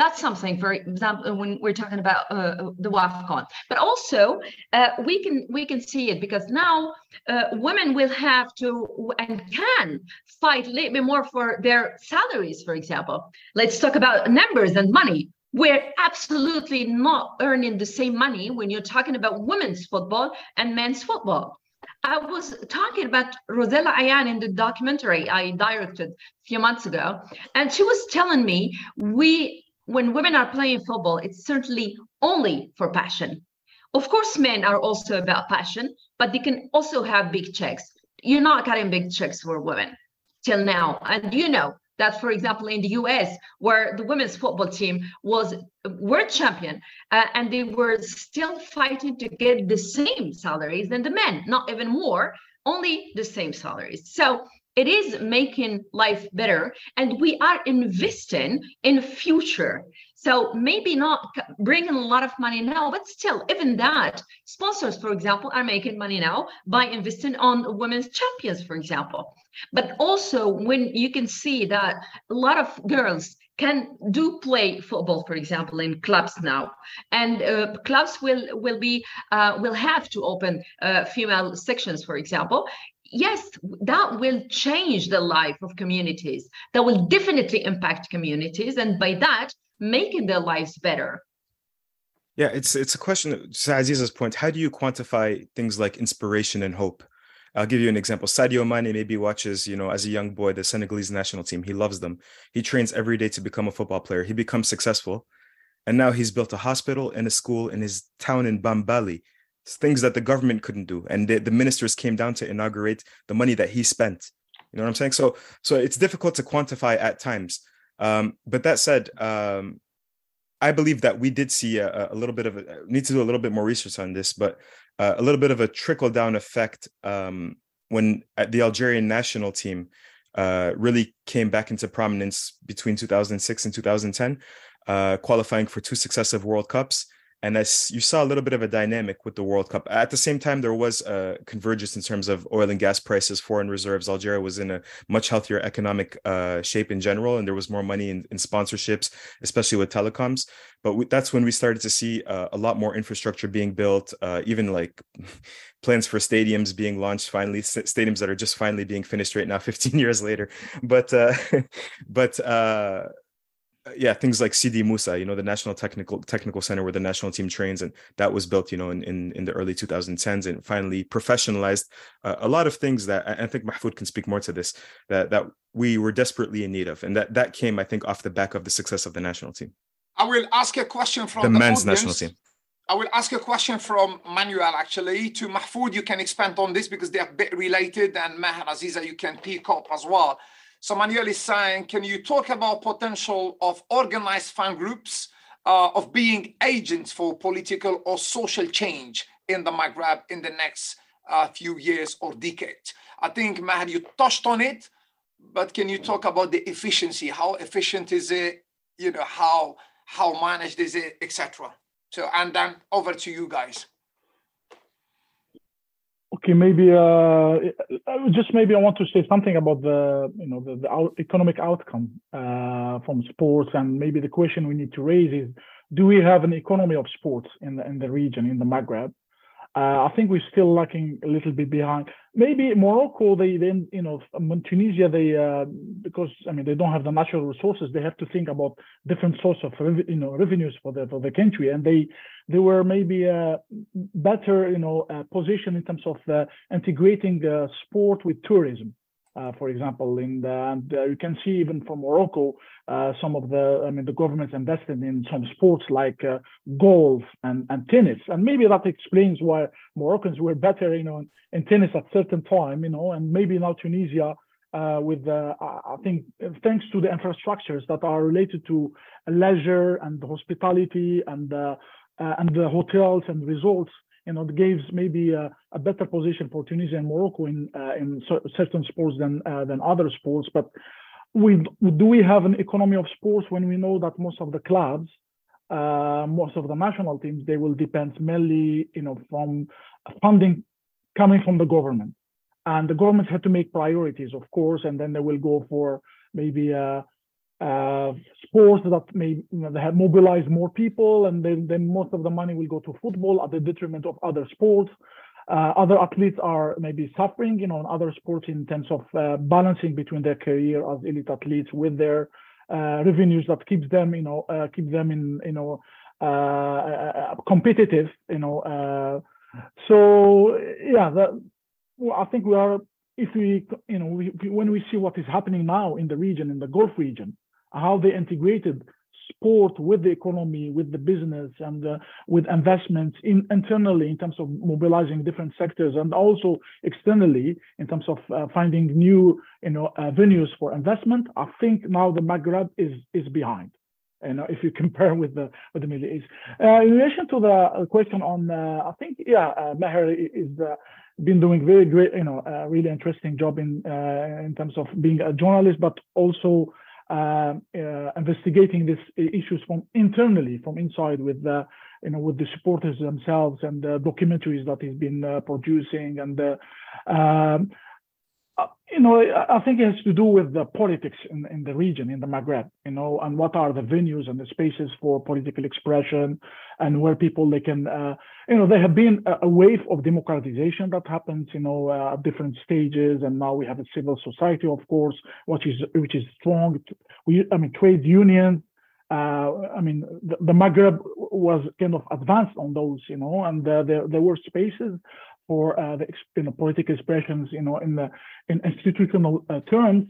that's something for example when we're talking about uh, uh the wafcon. But also uh, we can we can see it because now uh, women will have to and can fight a little bit more for their salaries for example. Let's talk about numbers and money. We're absolutely not earning the same money when you're talking about women's football and men's football. I was talking about Rosella Ayane in the documentary I directed a few months ago, and she was telling me we when women are playing football, it's certainly only for passion. Of course, men are also about passion, but they can also have big checks. You're not getting big checks for women till now. And you know that, for example, in the US, where the women's football team was world champion, uh, and they were still fighting to get the same salaries than the men, not even more, only the same salaries. So it is making life better and we are investing in future. So maybe not bringing a lot of money now but still even that sponsors for example are making money now by investing on women's champions for example. But also when you can see that a lot of girls can do play football for example in clubs now. And uh, clubs will will be uh, will have to open uh, female sections for example yes, that will change the life of communities. That will definitely impact communities, and by that, making their lives better. Yeah, it's it's a question. To Aziz's point, how do you quantify things like inspiration and hope? I'll give you an example. Sadio Mane maybe watches, you know, as a young boy, the Senegalese national team. He loves them. He trains every day to become a football player. He becomes successful. And now he's built a hospital and a school in his town in Bambali things that the government couldn't do. And the, the ministers came down to inaugurate the money that he spent. You know what I'm saying? So so it's difficult to quantify at times. Um, but that said, um, I believe that we did see a, a, little bit of a need to do a little bit more research on this, but uh, a little bit of a trickle down effect um, when the Algerian national team uh, really came back into prominence between 2006 and 2010, uh, qualifying for two successive World Cups and as you saw a little bit of a dynamic with the World Cup. At the same time, there was a convergence in terms of oil and gas prices, foreign reserves. Algeria was in a much healthier economic uh, shape in general, and there was more money in, in sponsorships, especially with telecoms. But we, that's when we started to see uh, a lot more infrastructure being built, uh, even like plans for stadiums being launched finally, stadiums that are just finally being finished right now, 15 years later. But uh, but uh, yeah things like Sidi Moussa you know the national technical technical center where the national team trains and that was built you know in in, in the early 2010s and finally professionalized uh, a lot of things that I think Mahfoud can speak more to this that that we were desperately in need of and that that came I think off the back of the success of the national team I will ask a question from the, the men's audience. national team I will ask a question from Manuel actually to Mahfoud. You can expand on this because they're a bit related, and Maher Aziza, you can pick up as well. So Manuel is saying, can you talk about potential of organized fan groups uh, of being agents for political or social change in the Maghreb in the next uh, few years or decade? I think Maher, you touched on it, but can you talk about the efficiency? How efficient is it? You know how how managed is it, etc. So and then over to you guys. Okay, maybe uh, just maybe I want to say something about the you know the, the out economic outcome uh, from sports, and maybe the question we need to raise is: Do we have an economy of sports in the in the region in the Maghreb? Uh, I think we're still lacking a little bit behind. Maybe Morocco, they then, you know, Tunisia, they uh, because I mean they don't have the natural resources. They have to think about different source of you know revenues for the for the country, and they they were maybe a uh, better you know uh, position in terms of uh, integrating sport with tourism. Uh, for example, in the, uh, you can see even from Morocco, uh, some of the, I mean, the government invested in some sports like uh, golf and, and tennis, and maybe that explains why Moroccans were better, you know, in, in tennis at certain time, you know, and maybe now Tunisia, uh, with I think thanks to the infrastructures that are related to leisure and hospitality and and the hotels and resorts you know, gives maybe a, a, better position for Tunisia and Morocco in uh, in certain sports than uh, than other sports. But we do we have an economy of sports when we know that most of the clubs, uh, most of the national teams, they will depend mainly, you know, from funding coming from the government, and the government had to make priorities, of course, and then they will go for maybe uh, uh, sports that may you know, they have mobilized more people, and then, then most of the money will go to football at the detriment of other sports. Uh, other athletes are maybe suffering, you know, in other sports in terms of uh, balancing between their career as elite athletes with their uh, revenues that keeps them, you know, uh, keep them in, you know, uh, competitive, you know. so yeah, the, well, I think we are if we, you know, we, when we see what is happening now in the region, in the Gulf region, how they integrated sport with the economy, with the business, and uh, with investments in, internally in terms of mobilizing different sectors, and also externally in terms of uh, finding new, you know, uh, venues for investment. I think now the Maghreb is is behind. You know, if you compare with the with the Middle East. Uh, in relation to the question on, uh, I think yeah, uh, Maher is uh, been doing very great, you know, really interesting job in in terms of being a journalist, but also uh, uh, investigating these issues from internally, from inside, with the you know with the supporters themselves and the documentaries that he's been uh, producing and um, uh, you know, I think it has to do with the politics in, in the region, in the Maghreb, you know, and what are the venues and the spaces for political expression and where people they can, uh, you know, there have been a, a, wave of democratization that happens, you know, uh, at different stages. And now we have a civil society, of course, which is, which is strong. We, I mean, trade unions, uh, I mean, the, the, Maghreb was kind of advanced on those, you know, and uh, there, there were spaces for uh, the you know, political expressions, you know, in the in institutional uh, terms,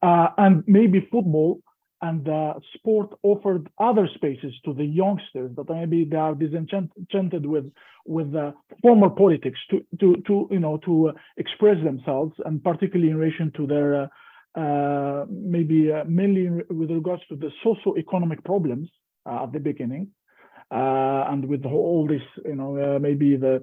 uh, and maybe football and uh, sport offered other spaces to the youngsters that maybe they are disenchanted with with uh, formal politics to to to you know to uh, express themselves and particularly in relation to their uh, uh, maybe uh, mainly with regards to the socio-economic problems at the beginning and with all this you know maybe the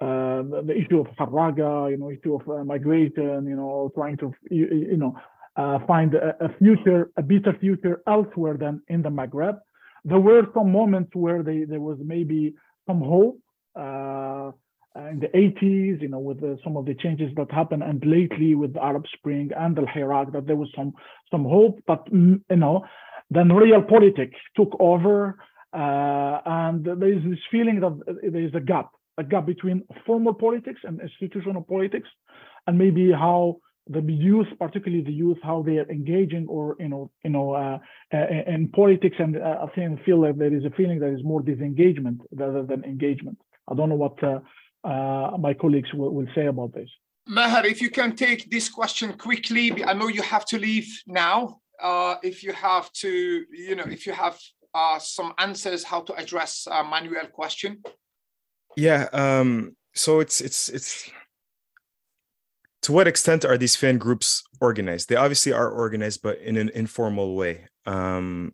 uh, the issue of Harraga, you know, issue of uh, migration, you know, trying to, you, you know, uh, find a, a, future, a better future elsewhere than in the Maghreb. There were some moments where they, there was maybe some hope uh, in the 80s, you know, with the, some of the changes that happened, and lately with the Arab Spring and the Hirak, that there was some some hope. But mm, you know, then real politics took over, uh, and there is this feeling that there is a gap a gap between formal politics and institutional politics, and maybe how the youth, particularly the youth, how they are engaging or you know, you know, uh, uh, in politics, and uh, I think feel like there is a feeling that is more disengagement rather than engagement. I don't know what uh, uh, my colleagues will, will say about this. Maher, if you can take this question quickly, I know you have to leave now. Uh, if you have to, you know, if you have some answers how to address Manuel question. Yeah. Um, so it's it's it's to what extent are these fan groups organized? They obviously are organized, but in an informal way. Um,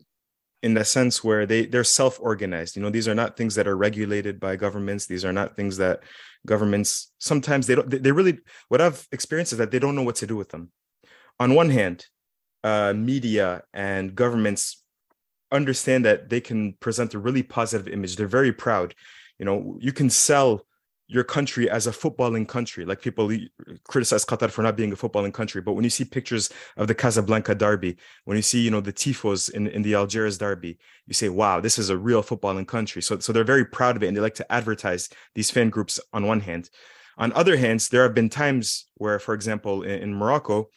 in the sense where they they're self-organized. You know, these are not things that are regulated by governments. These are not things that governments sometimes they don't they really what I've experienced is that they don't know what to do with them. On one hand, uh, media and governments understand that they can present a really positive image. They're very proud you know you can sell your country as a footballing country like people criticize qatar for not being a footballing country but when you see pictures of the casablanca derby when you see you know the tifos in, in the algiers derby you say wow this is a real footballing country so, so they're very proud of it and they like to advertise these fan groups on one hand on other hands there have been times where for example in, in morocco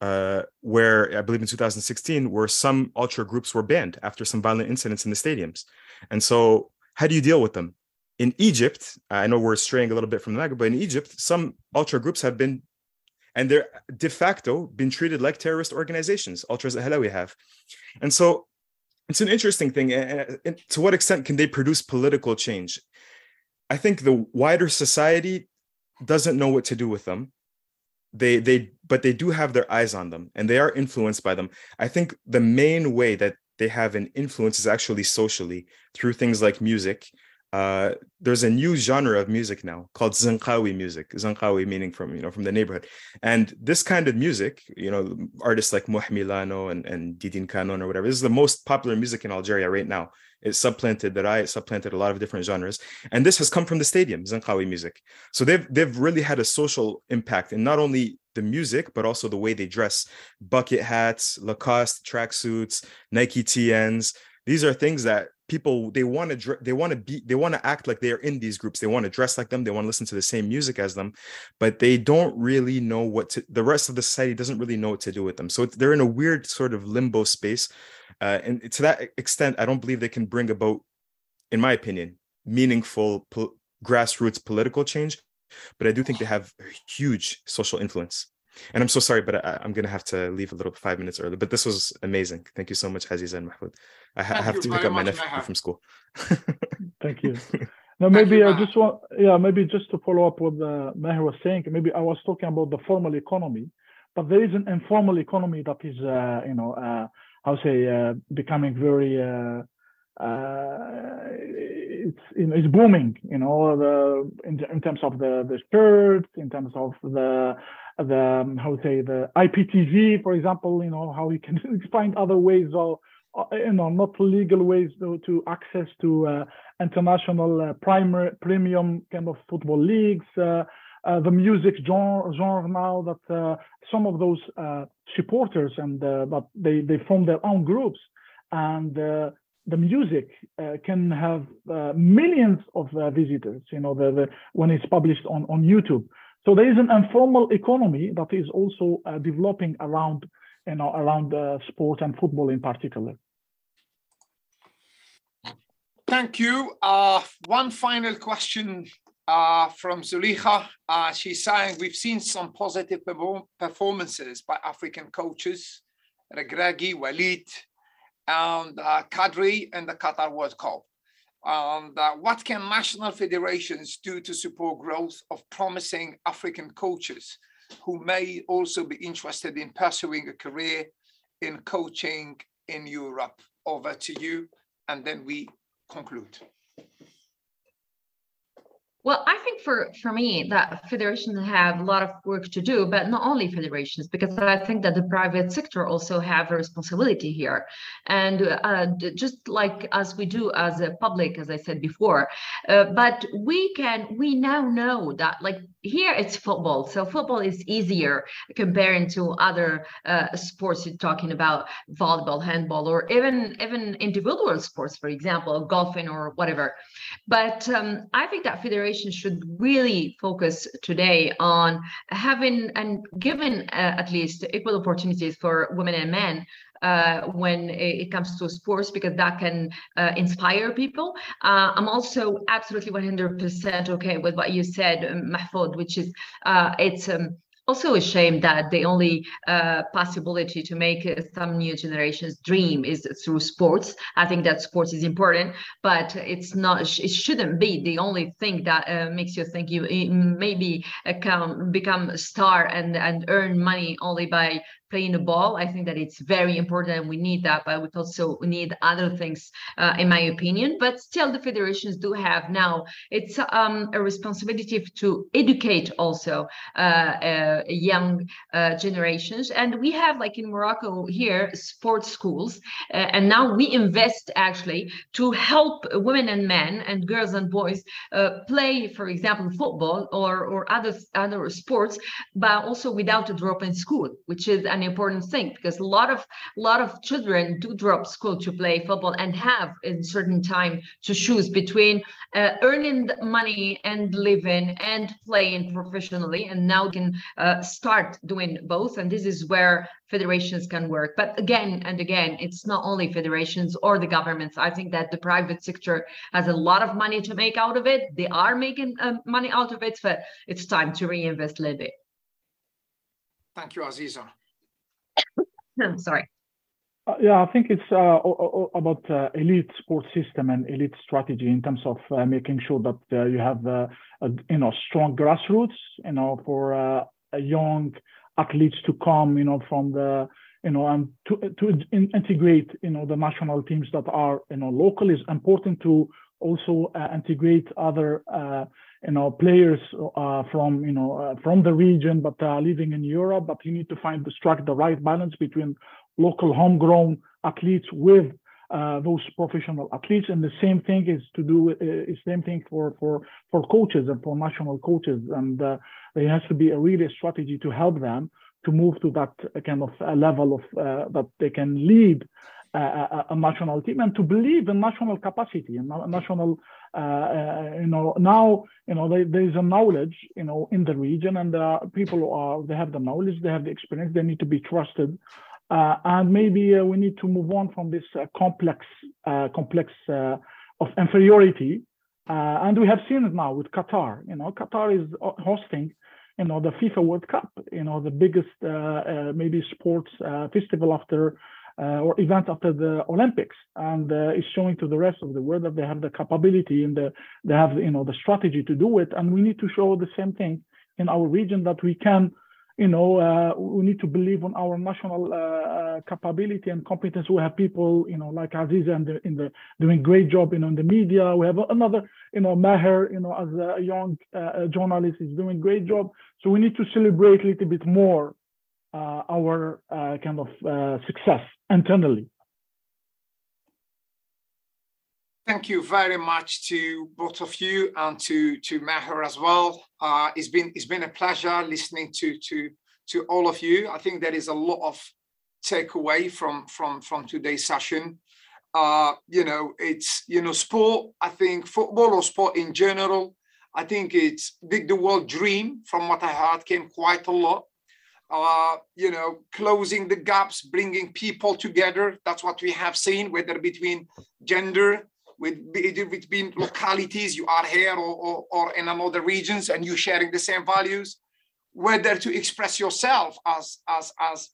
uh, where I believe in 2016, where some ultra groups were banned after some violent incidents in the stadiums. And so, how do you deal with them? In Egypt, I know we're straying a little bit from the Maghreb, but in Egypt, some ultra groups have been, and they're de facto been treated like terrorist organizations. Ultras Ahlawi have, and so it's an interesting thing. Eh, eh, eh, and to what extent can they produce political change? I think the wider society doesn't know what to do with them. They they but they do have their eyes on them and they are influenced by them. I think the main way that they have an influence is actually socially through things like music uh, there's a new genre of music now called Zanqawi music. Zanqawi meaning from you know from the neighborhood, and this kind of music, you know, artists like Mouh Milano and and Didine Kanoun or whatever. This is the most popular music in Algeria right now. It supplanted that I supplanted a lot of different genres, and this has come from the stadium, Zanqawi music. So they've they've really had a social impact and not only the music but also the way they dress, bucket hats, Lacoste tracksuits, Nike TNs. These are things that people they want to they want to be they want to act like they're in these groups. They want to dress like them. They want to listen to the same music as them but they don't really know what to the rest of the society doesn't really know what to do with them. So they're in a weird sort of limbo space uh, and to that extent i don't believe they can bring about in my opinion meaningful po- grassroots political change but i do think they have huge social influence and I'm so sorry, but I, am going to have to leave a little five minutes early. But this was amazing. Thank you so much, Aziz and Mahfoud. I, ha- I have to pick up my nephew from school. Thank you. Now, maybe I just want, yeah, maybe just to follow up what uh, Maher was saying. Maybe I was talking about the formal economy, but there is an informal economy that is, uh, you know, uh, how say, uh, becoming very uh, uh, it's you know, it's booming. You know, the in, in terms of the the shirts, in terms of the the um, how to say the IPTV, for example. You know how you can find other ways of uh, you know not legal ways to, to access to uh, international uh, primary premium kind of football leagues. Uh, uh, the music genre, genre now that uh, some of those supporters and but they they form their own groups and the music can have millions of visitors, you know, the, the, when it's published on, on YouTube. So there is an informal economy that is also uh, developing around, you know, around uh, and football in particular. Thank you. Uh, one final question from Zulicha. she's saying, we've seen some positive performances by African coaches, Regragui, Walid, and uh, Kadri and the Qatar World Cup. And uh, what can national federations do to support growth of promising African coaches who may also be interested in pursuing a career in coaching in Europe? Over to you, and then we conclude. Well, I think for for me that federations have a lot of work to do, but not only federations, because I think that the private sector also have a responsibility here, and uh, just like as we do as a public, as I said before, uh, but we can we now know that like here it's football, so football is easier comparing to other uh, sports. You're talking about volleyball, handball, or even even individual sports, for example, golfing or whatever. But um, I think that federation should really focus today on having and giving uh, at least equal opportunities for women and men uh, when it comes to sports because that can uh, inspire people. Uh, I'm also absolutely 100% okay with what you said, Mahfoud, which is uh, it's um, also a shame that the only uh, possibility to make uh, some new generations dream is through sports. I think that sports is important, but it's not. It shouldn't be the only thing that uh, makes you think you maybe can become a star and and earn money only by playing the ball. I think that it's very important and we need that, but we also need other things, uh, in my opinion. But still, the federations do have now, it's um, a responsibility to educate also uh, uh, young uh, generations. And we have, like in Morocco here, sports schools. Uh, and now we invest actually to help women and men and girls and boys uh, play, for example, football or, or other, other sports, but also without a drop in school, which is an an important thing because a lot of a lot of children do drop school to play football and have in certain time to choose between uh, earning money and living and playing professionally. And now can uh, start doing both. And this is where federations can work. But again and again it's not only federations or the governments. I think that the private sector has a lot of money to make out of it. They are making uh, money out of it but it's time to reinvest a little bit. Thank you aziza I'm sorry. Uh, yeah, I think it's uh, about uh, elite sports system and elite strategy in terms of uh, making sure that uh, you have uh, a, you know strong grassroots, you know, for young athletes to come, you know, from the you know, and to to in integrate, you know, the national teams that are you know local is important to also integrate other you know players uh, from you know uh, from the region but uh, living in Europe. But you need to find the strike the right balance between local homegrown athletes with uh, those professional athletes. And the same thing is to do uh, same thing for for for coaches and for national coaches. And uh, there has to be a really strategy to help them to move to that kind of level of that they can lead a, a, national team and to believe in national capacity and national you know now you know there is a knowledge you know in the region and uh, people are they have the knowledge they have the experience they need to be trusted. Uh, and maybe uh, we need to move on from this uh, complex complex of inferiority. And we have seen it now with Qatar you know Qatar is hosting you know the FIFA World Cup you know the biggest maybe sports festival after uh, or event after the Olympics, and uh, is showing to the rest of the world that they have the capability and the, they have you know the strategy to do it. And we need to show the same thing in our region that we can, you know, uh, we need to believe on our national uh, uh, capability and competence. We have people, you know, like Aziza in the, in the doing great job, you know, in the media. We have another, you know, Maher, you know, as a young uh, journalist is doing great job. So we need to celebrate a little bit more our uh, kind of uh, success internally. Thank you very much to both of you and to to Maher as well. Uh, it's been it's been a pleasure listening to to to all of you. I think there is a lot of takeaway from from from today's session. Uh, you know, it's you know sport. I think football or sport in general. I think it's big the world dream. From what I heard, came quite a lot uh, you know, closing the gaps, bringing people together. That's what we have seen, whether between gender, with between localities, you are here or, or, or in another regions, and you sharing the same values, whether to express yourself, as as as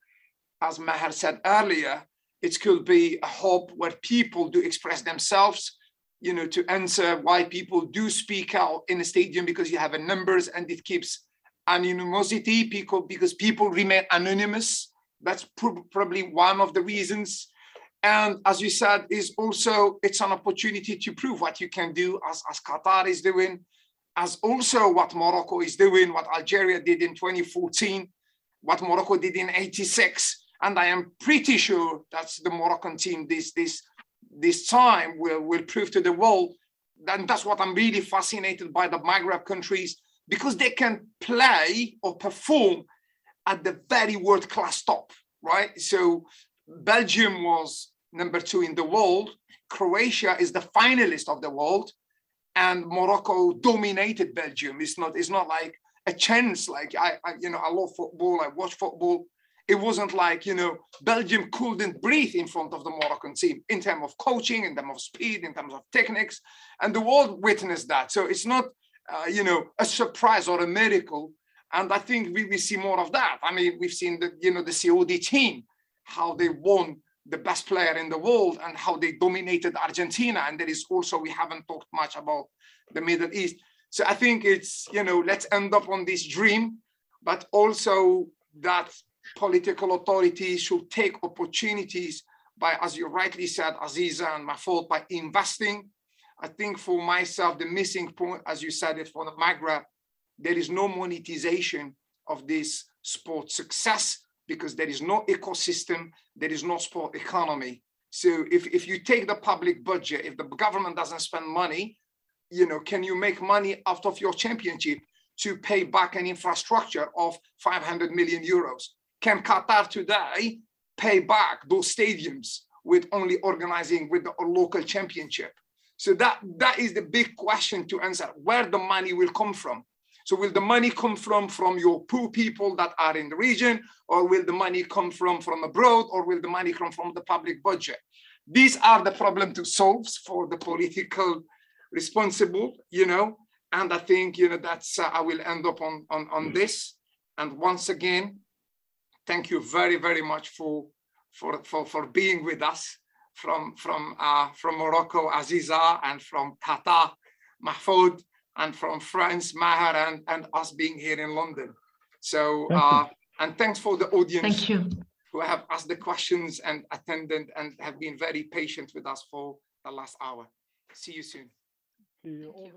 as Maher said earlier, It could be a hub where people do express themselves, you know, to answer why people do speak out in a stadium because you have a numbers and it keeps anonymity because people remain anonymous. That's probably one of the reasons. And as you said, is also it's an opportunity to prove what you can do as, as Qatar is doing, as also what Morocco is doing, what Algeria did in 2014, what Morocco did in 86. And I am pretty sure that's the Moroccan team this this this time will, will prove to the world. And that's what I'm really fascinated by the Maghreb countries because they can play or perform at the very world class top, right? So Belgium was number two in the world. Croatia is the finalist of the world, and Morocco dominated Belgium. It's not. It's not like a chance. Like I, I you know, I love football. I watch football. It wasn't like you know Belgium couldn't breathe in front of the Moroccan team in terms of coaching, in terms of speed, in terms of techniques, and the world witnessed that. So it's not uh, you know, a surprise or a miracle. And I think we will see more of that. I mean, we've seen the, you know, the Saudi team, how they won the best player in the world and how they dominated Argentina. And there is also, we haven't talked much about the Middle East. So I think it's, you know, let's end up on this dream, but also that political authorities should take opportunities by, as you rightly said, Aziza and Mahfoud, by investing I think for myself, the missing point, as you said it for the Maghreb, there is no monetization of this sport success because there is no ecosystem, there is no sport economy. So if, if you take the public budget, if the government doesn't spend money, you know, can you make money out of your championship to pay back an infrastructure of 500 million euros? Can Qatar today pay back those stadiums with only organizing with the local championship? So that, that is the big question to answer, where the money will come from. So will the money come from, from your poor people that are in the region, or will the money come from, from abroad, or will the money come from the public budget? These are the problem to solve for the political responsible, you know, and I think, you know, that's, uh, I will end up on, on, on this. And once again, thank you very, very much for, for, for, for being with us from from uh, from Morocco, Aziza, and from Qatar, Mahfoud, and from France, Maher, and, and us being here in London. So, uh, and thanks for the audience. Thank you. Who have asked the questions and attended and have been very patient with us for the last hour. See you soon. See you.